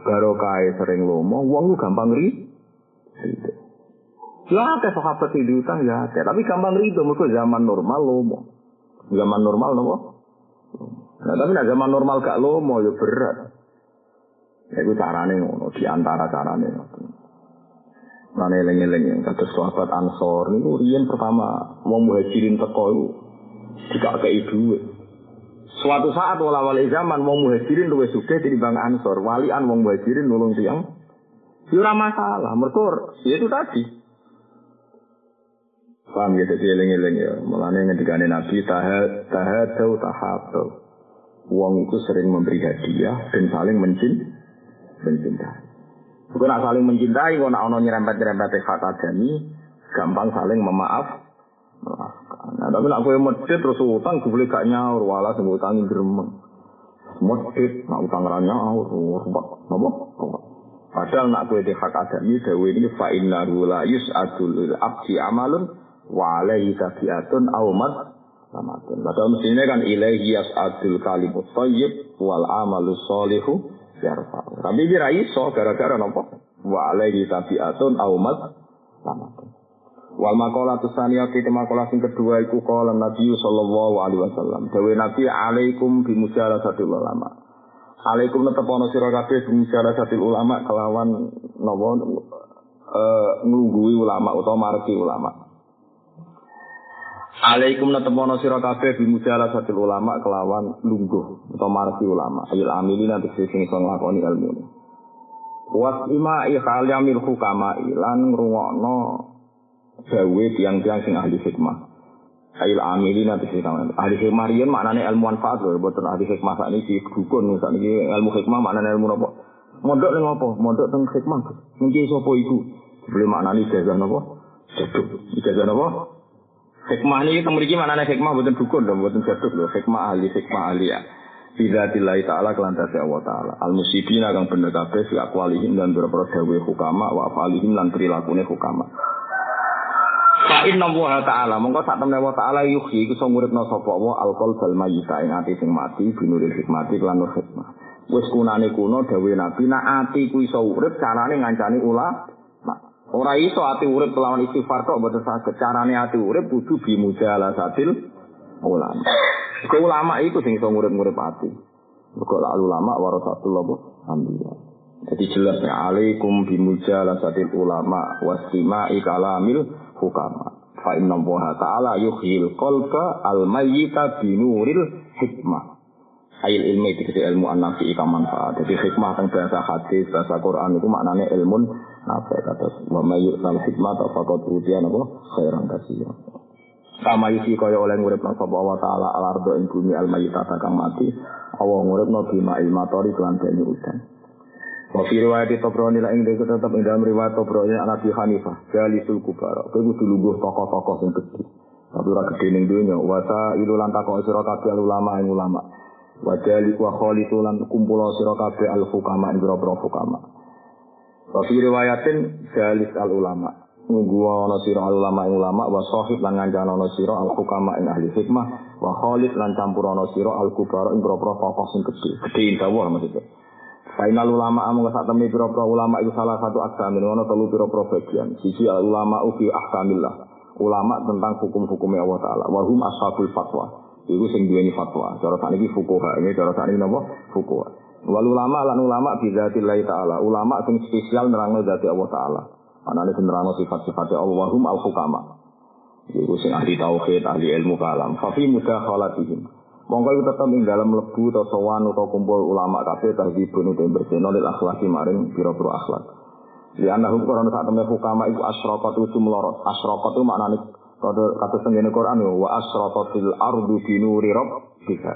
Barokah sering lomo, wong gampang ri. Ya ada sahabat yang diutang ya ada. Tapi gampang ridho, mereka zaman normal lomo. Zaman normal nopo. Nah, tapi nah, zaman normal gak lomo ya berat. Ya itu carane ngono, di antara carane. Mana eling-eling kata sahabat Ansor niku riyen pertama mau muhajirin teko iku jika kei duit. Suatu saat wala wali zaman mau muhajirin luwih sugih tinimbang Ansor. Walian mau muhajirin nulung tiang. Ya masalah, mereka ya itu tadi. Paham ya, jadi eling-eling ya. Mulanya ngendikane Nabi, tahad, tahadau, tahabau. Uang itu sering memberi hadiah dan saling mencint, mencintai. Bukan nak saling mencintai, kalau nak ono nyerempet-nyerempet hak adami, gampang saling memaaf. Nah, tapi nak gue medit terus utang, gue boleh gak nyaur, wala semua utangin geremeng. Medit, nak utang ranya, ruwet, apa? Padahal nak gue di hak adami, dawe ini fa'inna rula yus'adul abdi amalun, wa alaihi tabiatun aumat samatun. Padahal mestinya kan ilaihi yas'adul kalimut thayyib wal amalu sholihu yarfa'u. Tapi dia iso gara-gara napa? Wa alaihi tabiatun aumat samatun. Wal maqalah tsaniyah kita maqalah sing kedua iku qala Nabi sallallahu alaihi wasallam. Dawe Nabi alaikum bi musalasatil ulama. Alaikum tetep ana sira kabeh ulama kelawan napa eh ulama utawa marki ulama. Alaikum natebono sira kabeh bi musalasatil ulama kelawan lungguh utawa marki ulama. Ayil amilina tegese sing iso nglakoni ilmu. Wasima ikhalyamil hukama lan ngrungokno dawe tiang-tiang sing ahli hikmah. Ail amili nanti kawan. Ahli hikmah rian maknanya ilmu manfaat loh. Bukan ahli hikmah saat ini dukun. Saat ini ilmu hikmah maknanya ilmu apa? Mondok nih apa? Mondok tentang hikmah. Mungkin sopo itu. Boleh maknanya ijazah apa? Jaduk. Ijazah apa? Hikmah ini kita memiliki maknanya hikmah bukan dukun loh. Bukan jaduk loh. Hikmah ahli hikmah ahli ya. Bila tilai ta'ala kelantasi Allah ta'ala Al-musibin akan bener kabeh Fi akwalihim dan beberapa dawe hukama Wa afalihim dan perilakunya hukama Fa inna wa ta'ala mongko sak temne wa ta'ala yuhyi iku sing uripna sapa wa alqal bal mayyita ing ati sing mati binuril hikmati lan hikmah. Wis kunane kuno dawuh Nabi nak ati ku iso urip carane ngancani ula. Ora iso ati urip kelawan istighfar kok mboten saged. Carane ati urip kudu bimujala satil ulama. Ke ulama itu sing iso ngurip-ngurip ati. Mergo ulama warasatul anbiya. Jadi jelasnya alaikum bimujala satil ulama wastimai kalamil hukama. Fa inna Allah ta'ala yuhyil qalba al mayyita binuril hikmah. Ail ilmi itu ilmu an-nafi ika manfaat. Jadi hikmah tentang bahasa hadis, bahasa Quran itu maknanya ilmu nafi kata wa mayyut al hikmah atau fakot utian apa khairan kasih. Kama isi kaya oleh ngurip nang sapa Allah taala al ardo ing bumi al mayyita kang mati. Allah ngurip no bima ilmatori kelan dene udan. Wa fi riwayat Tobroni la ing dhewe tetep ing dalam riwayat Tobroni anak Abi Hanifah, jalisul kubara. Kowe kudu lungguh tokoh-tokoh sing gedhe. Tapi ora gedhe ning donya, wa ta ilu lan takok sira kabeh ulama ing ulama. Wa jali wa khalitu lan kumpul sira kabeh al hukama ing boro hukama. Wa fi riwayatin jalis al ulama. Nunggu ana sira al ulama ing ulama wa sahib lan ngancana ana sira al hukama ing ahli hikmah wa khalid lan campur ana sira al kubara ing boro tokoh sing gedhe. Gedhe dawuh maksudnya. Fainal ulama amu sak temne pira-pira ulama itu salah satu aksamin ono telu pira-pira bagian. Sisi ulama ufi ahkamillah. Ulama tentang hukum-hukumnya Allah taala. Wa hum ashabul fatwa. Iku sing duweni fatwa. Cara sakniki fuqaha, ini cara sakniki napa? Fuqaha. Wal ulama lan ulama bi dzatillahi taala. Ulama sing spesial nerangno dzati Allah taala. Anane sing nerangno sifat-sifat Allah hum al hukama. Iku sing ahli tauhid, ahli ilmu kalam. Fa fi mudakhalatihim. Monggo iku tetep ing dalam lebu atau sowan atau kumpul ulama kabeh tahdibun uta berseno lil akhlaki maring pira-pira akhlak. Li anahum Quran sak temne hukama iku asyraqat itu melorot. Asyraqat itu maknane kode kata senggene Quran wa asyraqatil ardu bi nuri rabbika.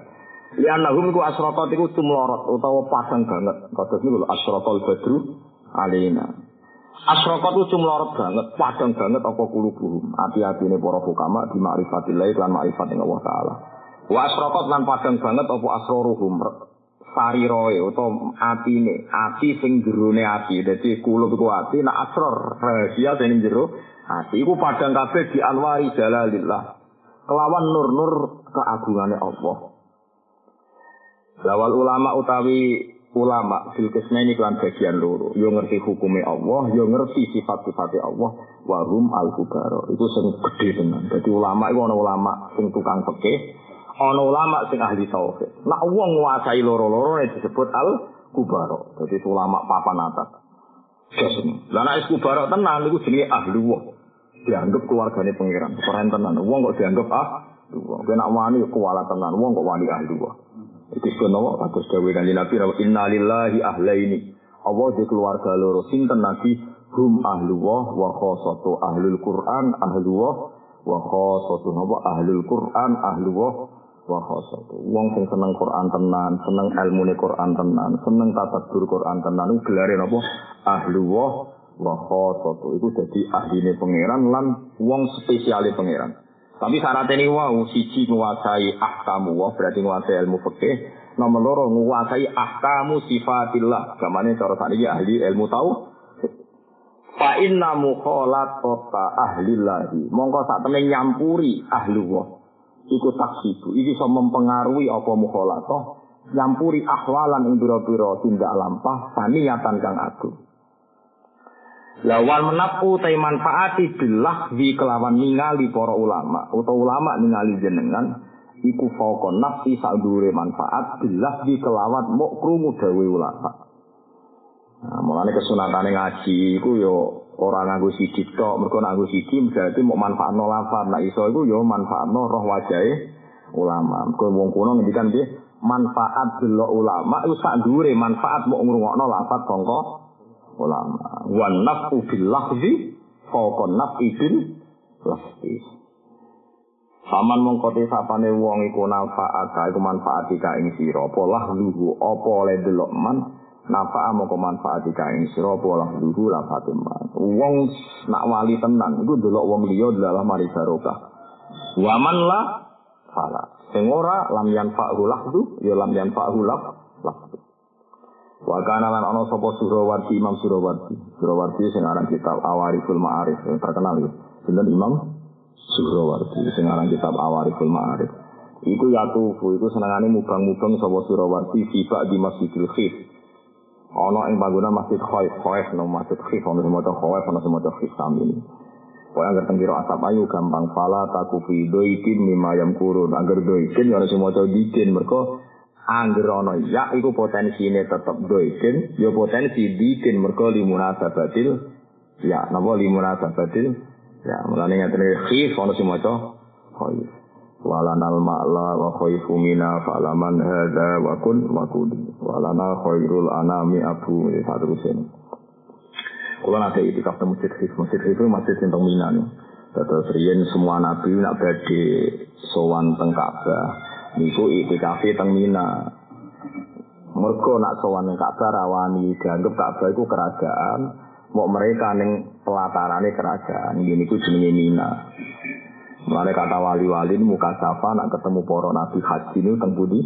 Lianahum ku asrotot itu tumlorot utawa pasang banget. Kata ini kalau asrotol badru alina. Asrokot itu tumlorot banget, padang banget apa kulubuhum. Hati-hati ini para bukama di ma'rifatillahi dan ma'rifat Allah Ta'ala. Wa asrokot lan padang banget apa asroruhum. Sari atau hati ini, hati sing jerune hati Jadi kulub itu ati, nah asror rahasia sing jeru hati. Iku padang kabeh di anwari jalalillah. Kelawan nur-nur keagungannya Allah. Lawal ulama utawi ulama fil kisnaini kelan bagian loro. Yo ngerti hukumnya Allah, yo ngerti sifat-sifatnya Allah. Warum al kubaro. Itu sing gede tenan. Jadi ulama itu ana ulama sing tukang fikih, ana ulama sing ahli tauhid. Nak wong nguasai loro-loro disebut al kubaro. Jadi ulama papan atas. Jasem. Lah nek kubaro tenan niku jenenge ahli wong. Dianggap keluargane pangeran. Keren tenan. Wong kok dianggap ah. Kena wani kuwala tenan. Wong kok wani ahli wong. Itu sebenarnya kados dawe kanjeng Nabi inna lillahi ahlaini. Allah di keluarga loro sinten Nabi hum ahlu wa khosatu ahlul Quran ahlu wa khosatu napa ahlul Quran ahlu wa khosatu. Wong sing seneng Quran tenan, seneng ilmune Quran tenan, seneng tafsir Quran tenan iku gelare napa? Ahlu wa khosatu. Iku dadi ahline pangeran lan wong spesiale pangeran. Tapi syaratnya ini wow, siji menguasai ahkamu, wow, berarti menguasai ilmu fikih. Nomor loro menguasai ahkamu sifatillah. Gamane cara tadi ahli ilmu tahu. Fa inna mukholat kota ahli lahi. Mongko saat temen nyampuri ahli wah. Iku taksibu. Iki bisa mempengaruhi apa mukholato. Nyampuri ahwalan biro-biro tindak lampah. Saniyatan kang agung. Lawal menapu te manfaati bilah di kelawan ningali para ulama utawa ulama ningali jenengan iku fauqa nafsi sadure manfaat bilah di kelawan mok krungu dawe ulama. Nah, mulane kesunatane ngaji iku yo ora nganggo siji tok, mergo nganggo siji berarti mau manfaatno lafaz. Nah iso iku yo manfaatno roh wajahe ulama. Mergo wong kuno ngendikan piye? Manfaat delok ulama iku sak dhuwure manfaat mau ngrungokno lafaz sangka ulama. Wan nafu bil lahzi fauqa nafi bil lahzi. Saman mongkote sapane wong iku nafaat iku manfaat ika ing sira apa lahluhu apa oleh delok man nafa'a mongko manfaat ika ing sira apa lahluhu lafatum man. Wong nak wali tenan iku delok wong liya dalam mari barokah. Wa man la fala. Sing ora lam yanfa'hu lahdu ya lam yanfa'hu lahdu. Wa lan ana sapa Surawardi Imam Surawardi. Surawardi sing aran kitab Awariful Ma'arif yang terkenal ya. Sinten Imam Surawardi sing aran kitab Awariful Ma'arif. Iku yatufu iku senengane mubang-mubang sapa Surawardi sifat di Masjidil Khif. Ana ing panggonan Masjid Khaif, Khaif no Masjid Khif ana maca Khaif ana maca Khif sami ini. Kaya anggere tengkira asap ayu gampang fala takufi doikin mimma yam kurun. Angger doikin ana sing maca dikin mergo Angger ana ya iku potensine tetep doikin, ya potensi dikin mergo limunasabatil ya napa limunasabatil ya mulane ngaten khif ana sing maca khaif. Walanal ma'la wa khaifu mina fa'laman hadza wa kun wa kudi. Walana khairul anami abu ya saterusnya. Kalau nanti itu kafir masjid khif, masjid khif masjid yang Mina nih. Terus riyen semua nabi nak badhe sowan teng Ka'bah niku itikafi teng Mina. Mergo nak sowan ning Ka'bah rawani dianggap Ka'bah iku kerajaan, mau mereka ning pelatarane kerajaan. Ini niku jenenge Mina. Mulane kata wali-wali muka safa nak ketemu para nabi haji ini teng budi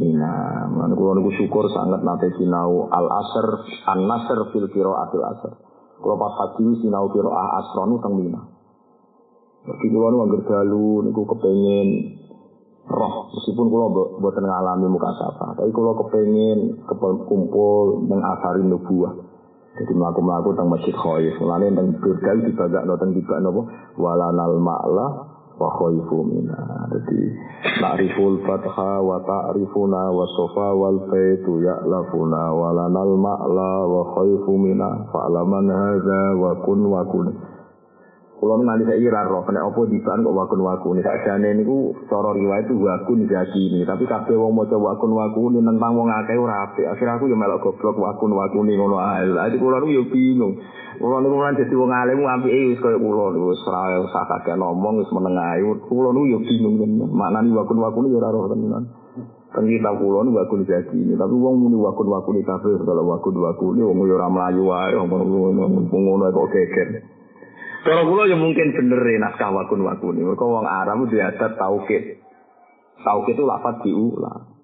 Mina. Mulane kula niku syukur sangat nate sinau al asr an nasr fil qiraatil asr. Kula pas haji sinau qiraah asronu teng Mina. Tapi kula niku anggere dalu niku kepengen roh meskipun kula mboten ngalami muka sapa tapi kula kepengin kumpul ning asarin nubuah. Jadi mlaku-mlaku teng masjid khaif. Mulane teng berdal dibagakno teng tiba napa? Walanal ma'la wa khaifu mina jadi na'riful fatha wa ta'rifuna wa sofa wal baitu ya'lafuna. Walanal ma'la wa khaifu mina fa'laman hadza wa kun wa kun Kulo nganti saiki ora roh nek apa diban kok wakun wakun. Sakjane niku cara riwayat itu wakun ini. Tapi kabeh wong maca wakun wakun tentang wong akeh ora apik. Akhir aku yo melok goblok wakun wakun ngono ae. Jadi kulo niku yo bingung. Kulo niku kan dadi wong alim apike wis koyo kulo wis ora usah kakek ngomong wis meneng ae. Kulo niku yo bingung. Maknane wakun wakun yo ora roh tenan. Kan kita kulo niku wakun ini. Tapi wong muni wakun wakun kabeh segala wakun wakun wong yo ora mlayu wae wong ngono kok geger. Kalau kula ya mungkin bener ya naskah wakun wakuni. Mereka wong Arab itu adat taukid. Taukid itu lafaz diulang.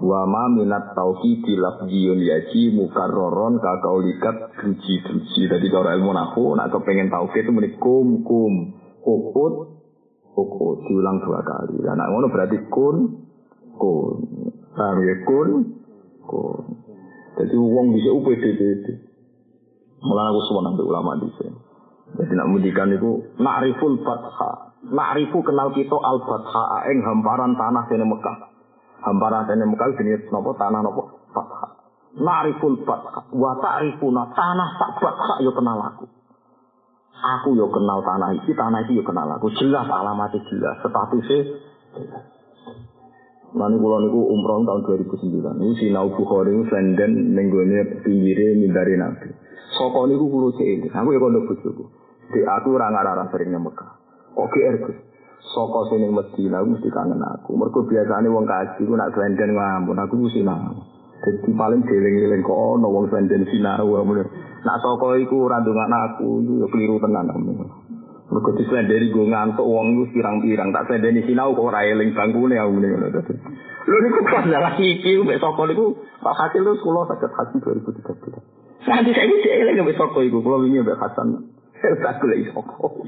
Wa ma minat tauki di lafziyun yaji mukarroron kakaulikat druji-druji. Jadi kalau ilmu nahu, nak kepengen taukid itu muni kum kum. Ukut, ukut. Diulang dua kali. Dan nak ngono berarti kun, kun. Paham ya kun, kun. Jadi uang bisa UPDPD. Mulai aku semua nanti ulama di sini. Jadi nak mudikan itu nakriful fatha. Nakrifu kenal kita al fatha ing hamparan tanah sini Mekah. Hamparan sini Mekah jenis nopo tanah nopo fatha. Nakriful fatha. Wa ta'rifuna tanah tak fatha yo kenal aku. Aku yo kenal tanah iki, tanah iki yo kenal aku. Jelas alamatnya jelas, statusnya jelas. Lalu kalau niku umroh tahun 2009. Ini sinau Bukhari ini senden nenggone pinggire mindari nabi. Soko niku kulo cek Aku ya kondo bojoku. Di aku ora ngarah seringnya Mekah. Oke Gus. Soko sini Medina mesti kangen aku. Mergo biasane wong kaji ku nak senden ngampun aku mesti nang. Jadi paling jeling-jeling kok ono wong senden sinau amun. Nak soko iku ora ndongan aku, yo keliru tenan amun. Mergo disendeni gue ngantuk wong iku pirang-pirang tak sendeni sinau kok ora eling bangkune aku ngono. Lho niku pas dalah iki mbek soko niku Pak Hasil lu kula saged haji 2013. Nanti saya ini eling mbek soko iku kula wingi mbek Hasan. Tak golek soko.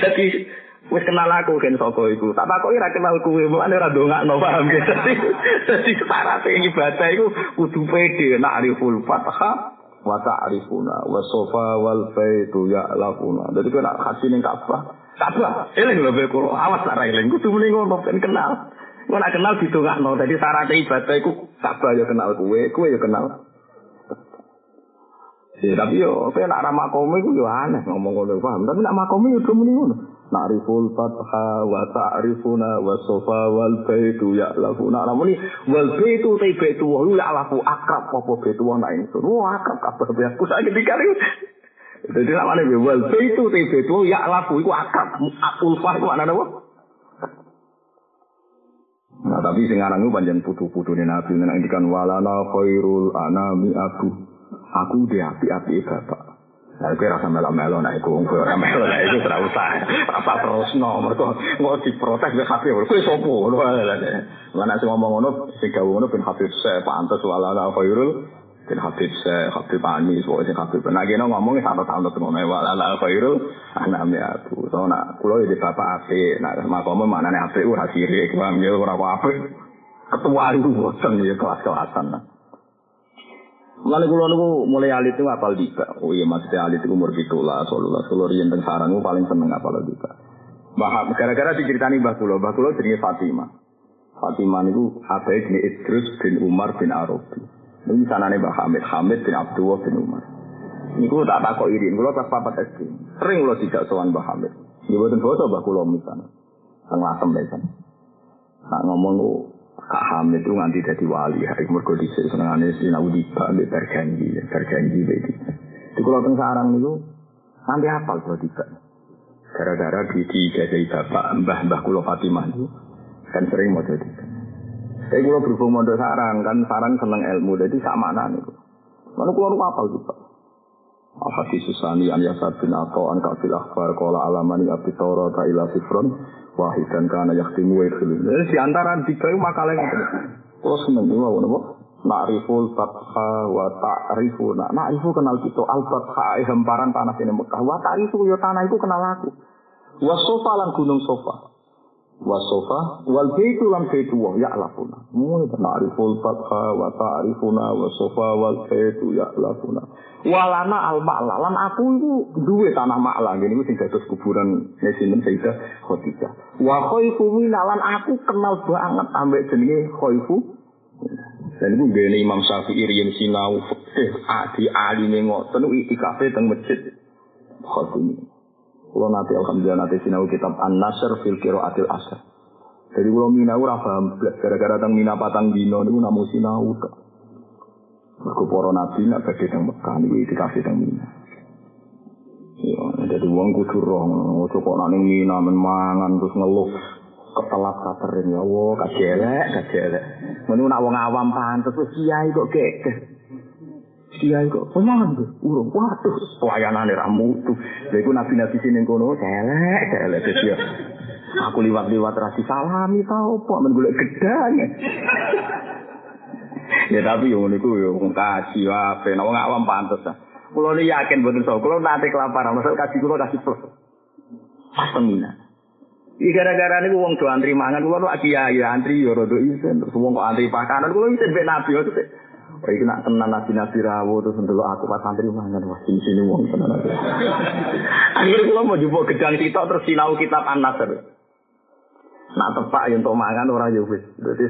Jadi wis kenal aku kan soko iku. Tak takoki ora kenal kuwe, mulane ora ndongakno paham ya. Dadi dadi syarat ibadah iku kudu pede nak ariful fatha wa ta'rifuna wa sofa wal baitu ya'lafuna. Dadi kok nak hati ning Ka'bah. Ka'bah, eling lho kula. Awas tak eling. Kudu muni ngono ben kenal. Nak kenal ditungakno. Dadi syarat ibadah iku Ka'bah ya kenal kowe, kowe ya kenal. Ya, tapi yo, kayak nak ramah komi itu yo aneh ngomong ngono paham. Tapi nak makomi yo muni ngono. Na'riful fatha wa ta'rifuna wa sofa wal baitu ya'lafuna. Namun ini wal baitu te baitu wa ya'lafu akrab apa baitu wa nak ingsun. Wah akrab kabeh be aku saiki dikari. Jadi namanya wal baitu te baitu wa ya'lafu iku akrab. Ulfah iku maknane apa? Nah tapi sing aran iku panjen putu-putune Nabi nang ngendikan walana khairul anami aku. Aku dia api-api bapak. Nah, gue rasa melo-melo, nah, gue rasa melo, nah, iku serah usah. Apa terus, no, mereka mau diprotes, gue hati, gue sopo, mana sih ngomong ngono, si gawe ngono, bin Habib saya, pantas, walala, khairul, bin Habib saya, Habib Anis, pokoknya Habib, nah, gini ngomongnya satu tahun, terus ngomong, walala, khairul, anaknya aku, so, nah, kulo jadi bapak api, nah, sama kamu, mana nih api, ura siri, gue ambil, ura api, ketua itu, bosan, ya, kelas-kelasan, nah. Lalu kulo niku mulai alit itu apal dika. Oh iya maksudnya alit itu umur lah, solulah, solo riyen teng sarang paling seneng apal dika. Bahak gara-gara diceritani Mbah Kulo, Mbah Kulo jenenge Fatimah. Fatimah niku apa jenenge Idris bin Umar bin Arabi. Niku sanane Mbah Hamid, Hamid bin Abdullah bin Umar. Niku tak takok irin, kulo pas papat SD. Sering kulo tidak sowan Mbah Hamid. Nggih boten foto Mbah Kulo misalnya. Teng lasem lesan. Nak ngomong Hamid itu nganti jadi wali. Hari mergo dhisik senengane sinau tiba ambek berjanji, berjanji begitu. Di kalau teng sarang itu nanti hafal kalau tiba. Gara-gara di dijajai bapak mbah mbah kulo Fatimah itu kan sering mau jadi. Tapi kalau berhubung mondok sarang kan sarang seneng ilmu jadi sama nih. Mana kulo hafal juga. Al-Hadis Susani an Yasad bin Ato an Kafil Akhbar Kola Alamani Abdi Toro Ta'ila Sifron wahidan kana yaktimu wa idkhulu. Jadi di antara tiga itu makalah yang Kalau seneng ini mau nopo. Na'riful fatha wa ta'rifu. Nah, na'rifu kenal kita. Al-fatha hemparan tanah ini Mekah. Wa ta'rifu ya tanah itu kenal aku. Wa sofa lan gunung sofa wasofa wal baitu lan baitu wa ya'lafuna. Mu ta'riful fatha wa ta'rifuna wa sofa wal baitu ya'lafuna. Walana al ma'la lan aku itu duwe tanah ma'la ngene iku sing dados kuburan Nesinten Sayyidah Khadijah. Wa khaifu lan aku kenal banget ambek jenenge khaifu. Dan itu gini Imam Syafi'i riyen sinau fikih adi alime ngoten itikafe teng masjid Khatimi. Kalau nanti alhamdulillah nanti sinau kitab An Nasr fil Atil Asr. Jadi kalau minau paham gara-gara tang mina patang dino niku namu sinau tok. Mergo para nabi nak badhe teng Mekah niku dikasih teng mina. Ya, jadi uang kudu roh, ojo kok nang mina men mangan terus ngeluh ketelat katerin ya Allah, kajelek, kajelek. Mun nak wong awam pantes wis kiai kok kekeh. Dia kok pemangan tuh, urung waduh, pelayanan ra mutu. Lha iku nabi-nabi sing kono celek, celek dia. Aku liwat-liwat rasi salami tau apa men golek gedang. ya tapi ngono iku yo wong kaji wae, nek wong awam pantes. Kulo ni yakin boten so, kulo nate kelaparan, maksud kaji kulo kasih plus. Pas pemina. Iki gara-gara niku wong do antri mangan, kulo lagi ya antri yo rada isen, terus wong kok antri pakanan, kulo isen mbek nabi Oh, iki nak tenan nabi nabi rawo terus ndelok aku pas santri mangan wah sini sini wong tenan. Akhirnya kula mau jupuk gedang sitok terus sinau kitab An-Nasr. Nak tepak yang untuk mangan orang yo wis. Dadi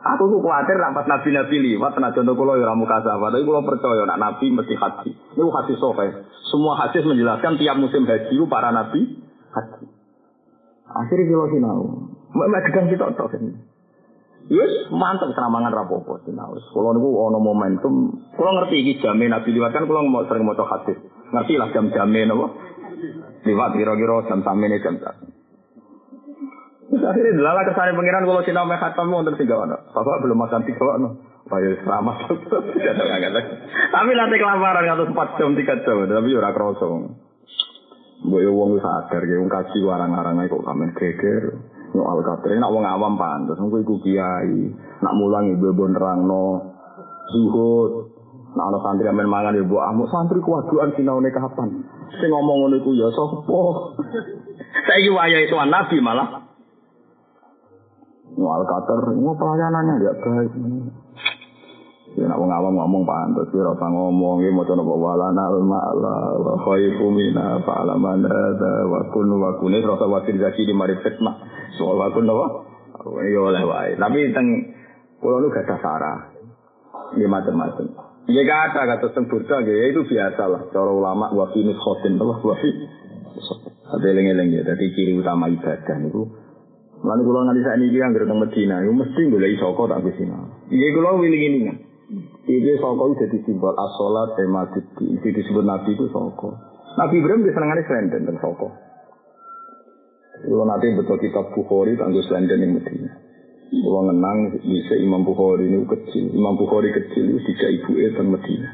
aku ku kuwatir rapat nabi-nabi liwat tenan contoh kula yo ra mukasabah, tapi kula percaya nak nabi mesti haji. Ini hadis sahih. Semua hadis menjelaskan tiap musim haji para nabi haji. Akhirnya kula sinau. Mak gedang sitok tok. Yes, mantap serambangan rapopo sinaus. Kalau niku ono momentum, kalau ngerti iki jamin Nabi liwat kan kalau mau sering maca hadis. Ngerti lah jam jamin apa? Liwat kira-kira jam samene jam. Terus akhirnya delala ke sana pengiran kalau sinau meh khatam wonten sing ono. Bapak belum makan tiga ono. Ayo selamat. Tapi nanti kelaparan ngatus 4 jam 3 jam, tapi ora kroso. Mbok yo wong sadar ge wong kaji warang-arang kok kamen geger. No al qadri nak wong awam pantes mengko iku kiai. Nak mulang ibu ibu nerangno zuhud. Nak ana santri amen mangan ibu amuk santri kuwaduan sinaune kapan. Sing ngomong ngono iku ya sapa? Saiki wayahe tuan nabi malah. No al qadr, mau pelayanannya enggak baik. Ya nak wong awam ngomong pantes, ora usah ngomong iki maca napa walana ma'la wa khaifu mina fa'laman hadza wa kun wa kun ora usah wakil zaki di mari fitnah. Soal wa kun napa? Ya oleh wae. Tapi teng kula nu gak sarah. Ya macam-macam. Ya kata kata teng burda ya itu biasa lah. Cara ulama wa finis khotin apa wa fi. Ada eling-eling ya. Dadi ciri utama ibadah niku Lalu kalau nganti saat ini yang teng Medina, itu mesti boleh soko tak bisa. Iya kalau willing ini kan. Ini soko itu jadi simbol asolat tema itu disebut Nabi itu soko. Nabi Ibrahim bisa senengannya selenden dan soko. Kalau nanti betul kitab Bukhari tangguh selenden yang Medina. Kalau ngenang bisa Imam Bukhari ini kecil. Imam Bukhari kecil itu tiga ibu itu Medina.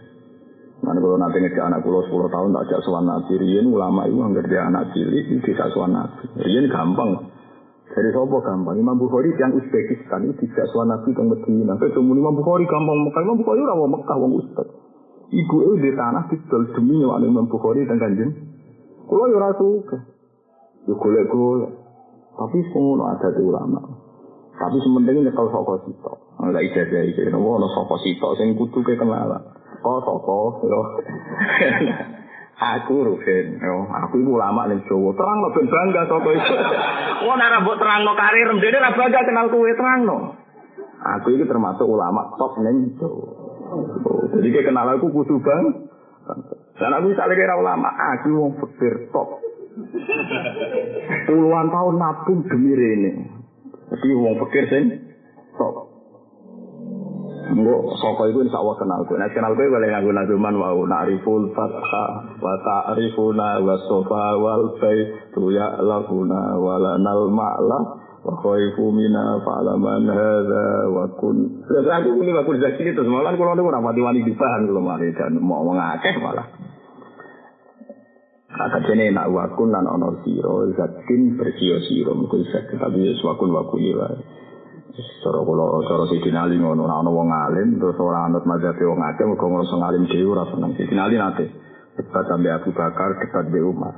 Mana kalau nanti ngejak anak pulau 10 tahun tak ajak suan nabi, Rian ulama itu nggak dia anak cilik itu tidak suan nabi. Rian gampang. Dari sopo gampang. Imam Bukhari yang Uzbekistan itu tidak suan nabi teng Medina. Ketemu Imam Bukhari gampang Mekah. Imam Bukhari orang Mekah wong Uzbek. Ibu itu di tanah didol demi nyawak Imam Bukhari dan kanjen. Kalau rasa suka. Ya golek-golek. Tapi semua ada di ulama. Tapi sementing kalau soko sitok. Enggak ijazah ijazah. Nopo ono soko sitok. Sing kudu kenalan. Kok soko. Aku Ruben, yo, aku ibu lama nih Jawa. Terang lo ben bangga soko itu. Wah, nara buat terang lo karir, dia nara bangga kenal kue terang lo. Aku ini termasuk ulama top nih Jawa. Jadi kayak kenal aku kudu bang. Dan aku misalnya kira ulama, aku mau pikir top. Puluhan tahun nabung demi ini. Jadi wong pikir sih top. Enggak, soko itu insya Allah kenal gue. Nah, kenal gue boleh nganggu nazuman wau na'riful fatha wa ta'rifuna wa sofa wal bay tu ya'lafuna wa lanal ma'la wa khaifu mina fa'laman hadha wa kun. Terus aku ini waktu zaki itu semalam kalau ada orang mati wani dibahan kalau mari dan mau mengakeh malah. Kata jene nak wakun lan ono siro zatin bersio siro mungkin zat tapi wakun wakun ya. Cara kula cara Sidina Ali ngono ana wong alim terus ora anut mazhab wong akeh mergo ngono sing alim dhewe ora seneng. Sidina Ali nate debat sampai Abu Bakar, debat di Umar.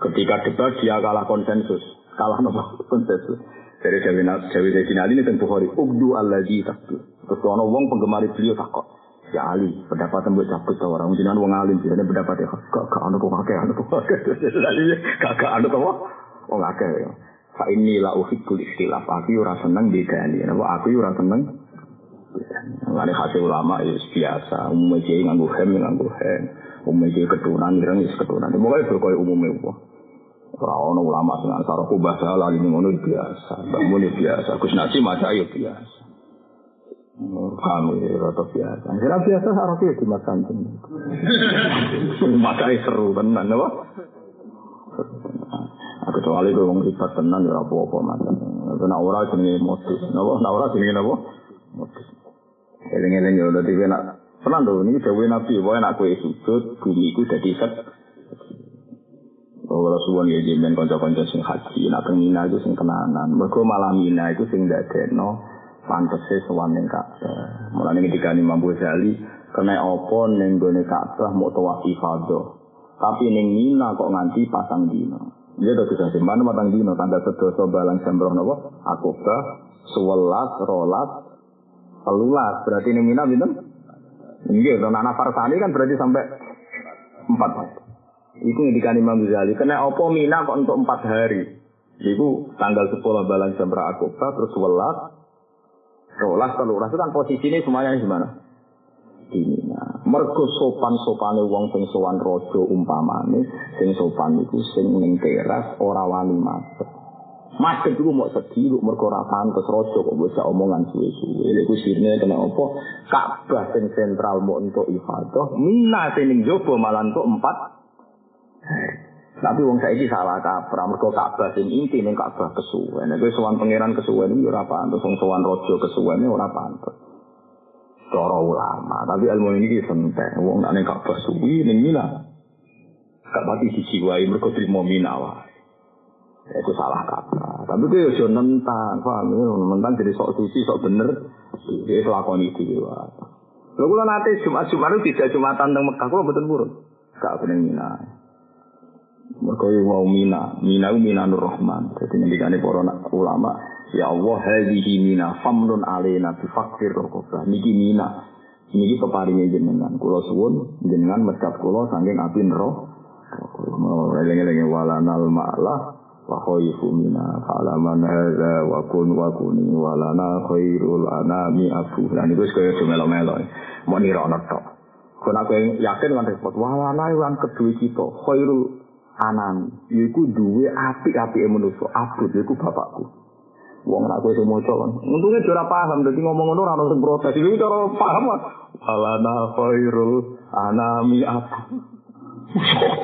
Ketika debat dia kalah konsensus, kalah nopo konsensus. Dari Dewi Dewi Sidina Ali ini tentu Bukhari, Ugdu alladzi takdu. Terus ana wong penggemar beliau takut. Ya Ali, pendapat mbok cabut ta orang jenengan wong alim jenenge pendapat ya gak gak ana kok akeh ana kok akeh. Gak gak ana kok wong akeh. Fa inni la uhibbul ikhtilaf. Aku ora seneng bedani. Napa aku ora seneng Lari hasil ulama ya biasa. Umumnya dia nganggu hem, nganggu hem. Umumnya dia keturunan, kira ya keturunan. Pokoknya berkaya umumnya apa. Orang ulama dengan sarah kubah salah ini ngono biasa. Bangun biasa. Gus Nasi masa ya biasa. Paham ya, rata biasa. Kira biasa sarah ya di. Masa seru tenan, apa? Kecuali gue wong ribat tenan ya apa-apa macam. Kena ora jenenge modus. Napa? Nah ora jenenge napa? Modus. Eling-eling yo dadi nak tenan lho niki dawuh Nabi, wae nak kowe sujud bumi iku dadi set. Ora suwon ya jenengan kanca-kanca sing haji, nak teng Mina itu sing tenanan. Mergo malam Mina itu sing ndadekno pantese ning Ka'bah. Mulane ketika Imam Ghazali kena apa ning gone Ka'bah mau tawaf ifadah. Tapi ning Mina kok nganti pasang dino. Dia udah bisa simpan matang dino tanda sedoso balang sembroh nopo akobah sewelas rolas telulas berarti ini mina binten Iya, dan anak Farsani kan berarti sampai empat. Itu yang dikani Imam Ghazali. Kena opo mina kok untuk empat hari. Itu tanggal sepuluh balang sembroh akobah terus sewelas rolas telulas itu kan posisinya semuanya di mana? Mergo sopan-sopane wong sing sowan raja umpamane, sing sopan iku sing ning teras ora wani madhep. Madhep iku mau sedih lu mergo ora pantes raja kok bisa omongan suwe-suwe. Lek ku sirine kena apa? Ka'bah sing sentral mau untuk ibadah, Mina sing jaba malah untuk empat Tapi wong saiki salah kaprah mergo Ka'bah sing inti ning Ka'bah kesuwen. Nek sowan pangeran kesuwen iki ora pantes, wong sowan raja kesuwene ora pantes. Cara ulama. Tapi ilmu ini sentek. Wong nak ning Ka'bah suwi ning Mina. Gak pati dijiwai mergo trimo Mina wae. Itu salah kata. Tapi itu ya nentang, paham? Nentang jadi sok suci, sok bener. Dia kelakon itu juga. Lalu kalau nanti Jumat-Jumat itu tidak Jumatan tentang Mekah, kalau betul buruk. Gak bener Mina. Mereka mau Mina. Mina itu Mina Nur Rahman. Jadi ngendikane para ulama. Ya Allah, hadihi mina famnun alena bifakir rokobah. Niki mina. Ini keparingnya jenengan. Kulo suwun jenengan mecat kulo saking api nero. Eling-eling walanal ma'lah wa khaifu mina fa'laman hadza wa kun wa kuni walana khairul anami aku. Lah niku wis kaya melo-melo. Mau nirono tok. Kon aku yakin kan repot. Walana lan kedue kita khairul anami. Iku duwe apik-apike manusa. Abot iku bapakku. Wong aku sing maca kan. Untungnya ora paham dadi ngomong ngono ora ono sing protes. Iki cara paham. Alana khairul anami aku.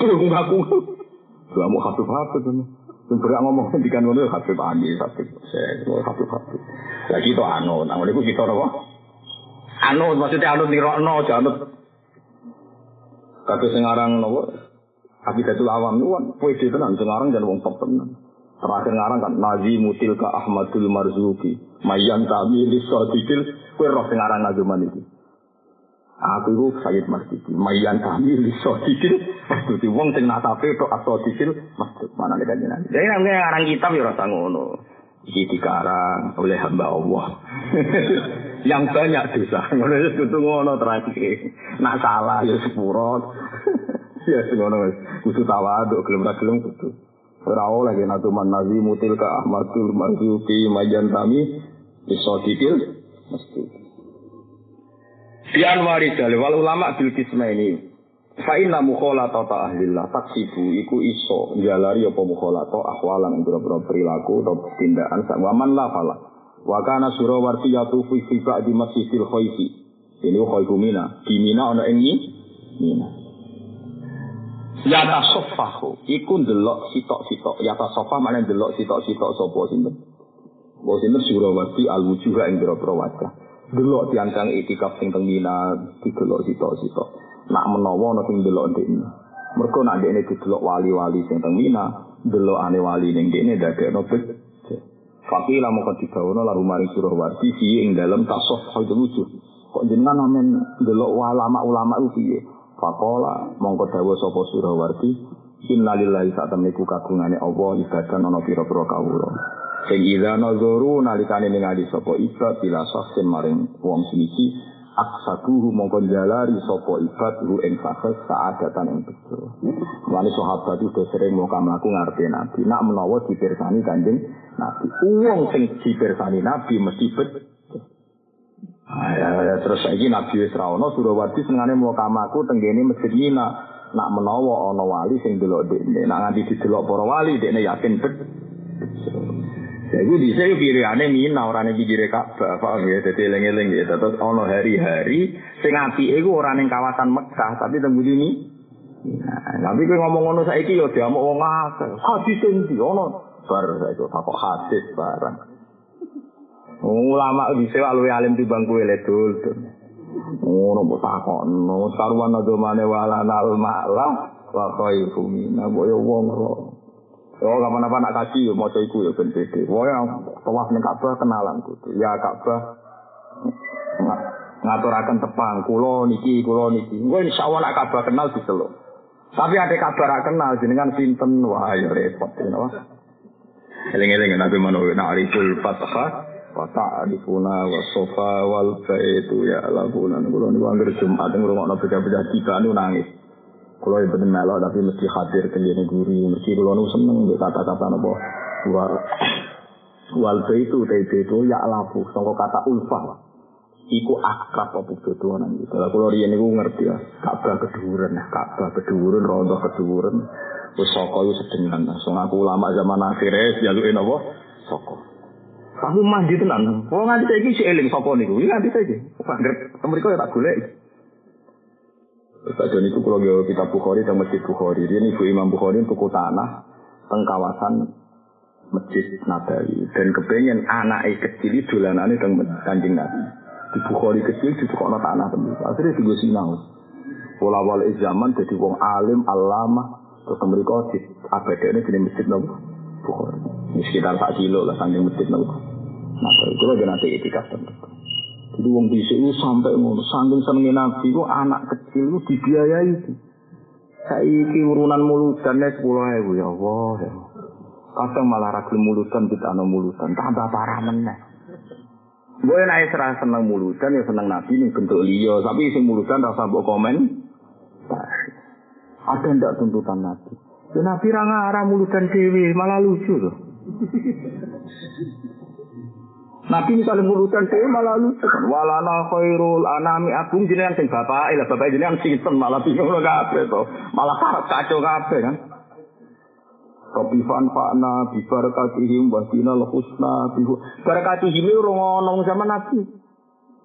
Aku ngaku. Gak mau habib habib kan. Berak ngomong ngendikan ngono habib andi habib. Saya habib habib. Lagi itu anu, nang niku kita apa? Anu maksudnya anu nirokno janut. Kabeh sing aran napa? Hakidatul awam niku kan pede tenan sing aran jan wong top tenan. Terakhir ngarang kan Nazi Mutil ke Ahmadul Marzuki. Mayan kami di Sodikil. Kue roh sing aran nazuman itu. Aku itu Sayyid Masjidi. Mayan kami di Sodikil. Maksudnya wong sing nasafe itu Asodikil. Maksud mana nih kan Jadi namanya ngarang kitab ya rasa ngono. Iki dikarang oleh hamba Allah. Yang banyak dosa. Ngono itu ngono terakhir. Nak salah ya sepurot. ya ngono. Kudu tawaduk gelem ra gelem kudu. Ora oleh atuman nazi mutil ka Ahmadul Marzuki majan kami iso dikil mesti. Di anwari wal ulama bil kismaini fa inna mukhalatata ahlillah taksibu iku iso jalari apa mukhalata ahwalan boro-boro perilaku atau tindakan sak waman la fala. Wa kana surawarti yatufu fi ba'di masjidil khaifi. Ini khaifu mina. Di mina ana ing mina. Yata sofahu, iku ndelok sitok-sitok. Yata sofa mana ndelok sitok-sitok sopo sinten. Bahwa sinten surawati al-wujuh yang biro-biro wajah. Delok tiang-tiang itikaf sing teng Mina, didelok sitok-sitok. Nak menawa ana sing delok ndekne. Mergo nak ndekne didelok wali-wali sing teng Mina, delok ane wali ning ndekne dadekno bet. Fakila moko digawono lalu mari surawati fi ing dalem tasof hal wujuh. Kok jenengan amen delok ulama-ulama itu piye? Fakola mongko dawa sapa Surawarti innalillahi sak temniku kagungane Allah ibadah ana pira-pira kawula. Sing ida nazaru nalikane ningali sapa ibad bila saksen maring wong siji aksaduhu mongko jalari sapa ibad ru ing fakes saadatan ing bejo. Wali sahabat itu sering mau mlaku ngarepe Nabi. Nak menawa dipirsani Kanjeng Nabi. Wong sing dipirsani Nabi mesti bet Ah, ya, ya, terus saiki Nabi wis ra ono Surawati senengane mau kamaku tenggene Masjid Mina. Nak menawa ana wali sing delok dekne, nak nganti didelok para wali dekne yakin bet. Jadi di saya pilihane Mina ora ning pinggire Ka'bah, paham ya? Dadi eling-eling ya. Terus ana hari-hari sing apike iku ora ning kawasan Mekah, tapi teng budi ini. Nah, tapi kowe ngomong ngono saiki ya diamuk wong akeh. Hadis ndi ono bar saiki kok hadis barang. Ulama bisa luwe alim timbang kowe ledul. Ngono mbok takokno, karuan agamane wala nal malah wa khaifu mina boyo wong ro. Oh, kapan-kapan nak kaji yo maca iku yo ben pede. Wae tawaf ning Ka'bah kenalan kudu. Ya Ka'bah ngaturaken tepang kula niki kula niki. Kowe insyaallah nak Ka'bah kenal diseluk. Tapi ada kabar kenal jenengan sinten wah ya repot ya. Eling-eling Nabi Manu na'riful fathah Fata'arifuna wa sofa wal baitu ya labuna Kulo niku anggere Jumat ngrungokno beda-beda tiga niku nangis. Kulo ibu melo tapi mesti hadir kene guri, mesti kulo niku seneng mbek kata-kata napa wal wal baitu itu ya labu sangka kata ulfa. Iku akrab apa betul nang iki. Kalau kulo riyen niku ngerti ya, Ka'bah keduren, Ka'bah keduren, rondo keduren. Wis saka iku sedengan. Langsung aku ulama zaman akhir jaluke napa? Saka. Kamu mandi tenan. Oh nganti saiki si eling sapa niku? Iki nganti saiki. Anggere mriko ya tak golek. Saja niku kalau gawe kitab Bukhari dan Masjid Bukhari. Dia ibu Imam Bukhari tuku tanah teng kawasan Masjid Nabawi dan kepengen anak kecil itu dolanane teng Kanjeng Nabi. Di Bukhari kecil ditukokno tanah temen. Akhirnya digo sinau. Pola wal zaman jadi wong alim alama terus mereka di abadane di Masjid Nabawi. Bukhari. Ini sekitar 4 kilo lah saking Masjid Nabawi. Nah, itu lagi nanti etika tentu. Jadi wong bisa itu sampai ngono, saking senengin nabi itu anak kecil itu dibiayai itu. Saiki urunan mulutannya sepuluh ribu ya Allah ya. Kadang malah ragil mulutan kita anu mulutan, tambah parah meneh. Gue naik serah seneng mulutan ya seneng nabi ini bentuk liya, tapi sing mulutan rasa mbok komen. Ada ndak tuntutan nabi? Ya nabi ra ngarah mulutan dewi, malah lucu loh. Nabi misalnya mulutan dewi malah lucu. Walana khairul anami agung jenengan sing bapak, lah bapak jenengan sinten malah bingung kabeh to. Malah kacau kabeh kan. Rabbi fanfa'na bi barakatihim wa dinal husna bi barakatihim ora ngono zaman Nabi.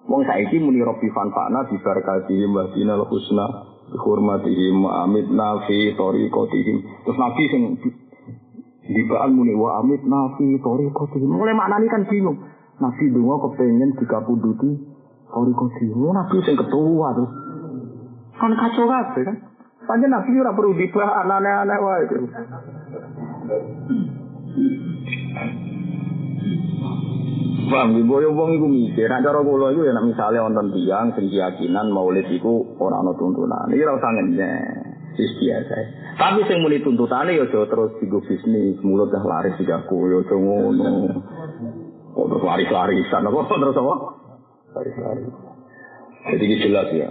Wong saiki muni Rabbi fanfa'na bi barakatihim wa dinal husna bi hurmatihim wa amitna fi tariqatihim. Terus Nabi sing dibaan muni wa amitna fi tariqatihim. Mulai maknani kan bingung. Nabi donga kepengen dikapunduti tariqatihim. Nabi sing ketua tuh. Kan kacau kabeh kan. Panjen Nabi ora perlu dibah aneh-aneh wae. Bang, ibu yang wong iku mikir, nek cara kula iku ya nek misale wonten tiyang sing keyakinan maulid iku ora ana tuntunan. Iki ora usah ngenyek. Wis biasa. Tapi sing muni tuntutane ya aja terus digo bisnis, mulut dah laris digaku ya aja ngono. Terus laris-larisan apa terus apa? Laris-laris. Jadi jelas ya.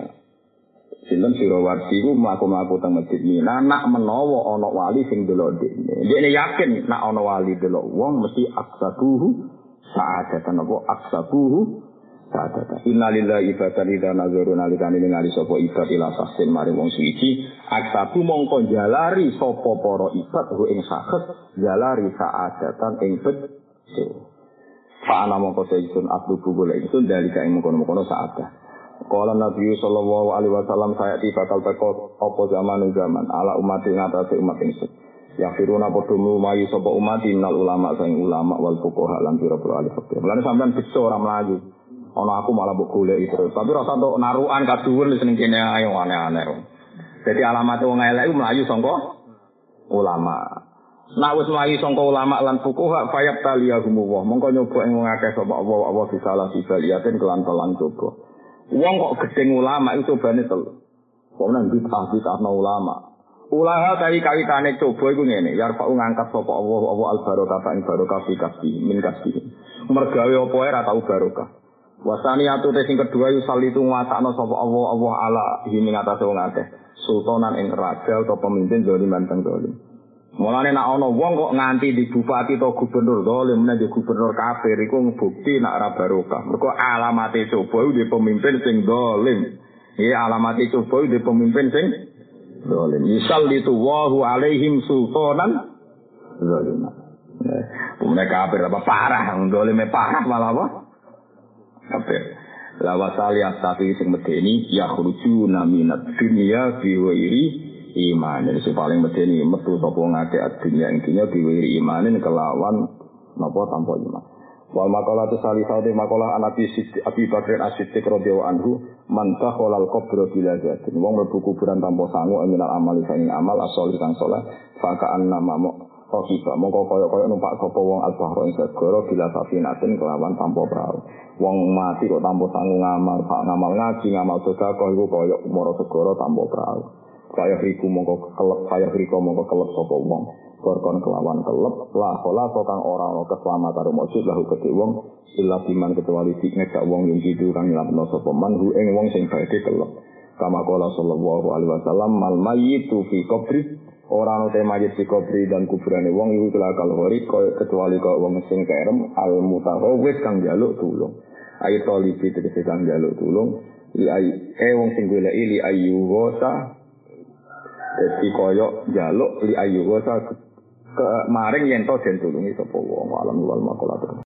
Sinten Sirawarsi ku mlaku-mlaku teng Masjid Mina nak menawa ana wali sing delok dekne. Dekne yakin nak ana wali delok wong mesti aksabuhu sa'adatan apa aksabuhu sa'adatan. Innalillahi ibadan idza nazaru nalikane ningali sapa ibad ila sahsin mari wong suci aksabu mongko jalari sapa para ibad ing sakit jalari sa'adatan ing bejo. Fa'ana mongko seisun atlubu golek ingsun dalika ing mengkono-mengkono sa'adah. Kala Nabi sallallahu alaihi wasallam saya tiba bakal teko apa zaman zaman ala umat ing atase umat ingsun. Ya firuna padha mlumayu sapa umat innal ulama saing ulama wal fuqaha lan pira-pira ahli fikih. Lan sampean bisa ora mlayu. Ana aku malah mbok golek terus. Tapi rasa untuk narukan kaduwur wis ning kene ayo aneh-aneh. Jadi alamat wong elek mlayu sangka ulama. Nak wis mlayu sangka ulama lan fuqaha fayab taliyahum wa. Mongko nyoba ing wong akeh sapa Allah Allah bisalah sibaliatin kelan telan coba. Wong kok gedeng ulama itu cobane telu. Kok nang bid'ah bid'ah ulama. Ulama kali kawitane coba iku ngene, ya pak ngangkat sapa Allah Allah al barokah fa barokah fi kasbi min kasbi. Mergawe apa ora tau barokah. Wasani atu sing kedua yu salitu nguasakno sapa Allah Allah ala himi ngatasé wong akeh. Sultanan ing raja atau pemimpin zalim manteng zalim. Mulane nek ana wong kok nganti di bupati atau gubernur zalim nek di gubernur kafir iku bukti nek ora barokah. Mergo alamate coba di pemimpin sing zalim. Iya alamate coba di pemimpin sing zalim. Misal itu wahu alaihim sultanan zalim. Pemene kafir apa parah, zalime parah malah apa? Kafir. La wasali asati sing medeni ya khruju naminat dunya bi wairi iman. Jadi paling medeni metu sapa ngake dunya intinya diwiri imanin kelawan napa tanpa iman. Wal makalah tu salih saudi makalah anak Abi Bakr As-Siddiq radhiyallahu anhu man takhala al-qabr bila zatin. Wong mlebu kuburan tanpa sangu minal amali sing amal asal kang saleh faka annama Kofifa, mongko koyok-koyok numpak sopo wong al-bahro ing segoro bila safinatin kelawan tanpa perahu. Wong mati kok tanpa sanggup ngamal, pak ngamal ngaji, ngamal sedekah iku koyok moro segoro tanpa perahu. Saya riku mongko kelep, saya riku mongko kelep sopo wong. Korkon kelawan kelep, lah kola kang ora ono keselamatan rumojud lahu keti wong, illa biman kecuali di ngejak wong yang tidur kang nyelapno sopo man, hu ing wong sing baik kelep. Kama kola sallallahu alaihi wasallam, mal mayyitu fi qabri Orang ana mayit di kubri dan kuburane wong iku telah kalori kecuali kok wong sing kerem al mutahawwis kang jaluk tulung. Ayo tolibi tegese kang jaluk tulung. Li eh wong sing golek li ayu wasa dadi koyo jaluk li ayu wasa ke maring yen to den tulungi sapa wong alam wal makola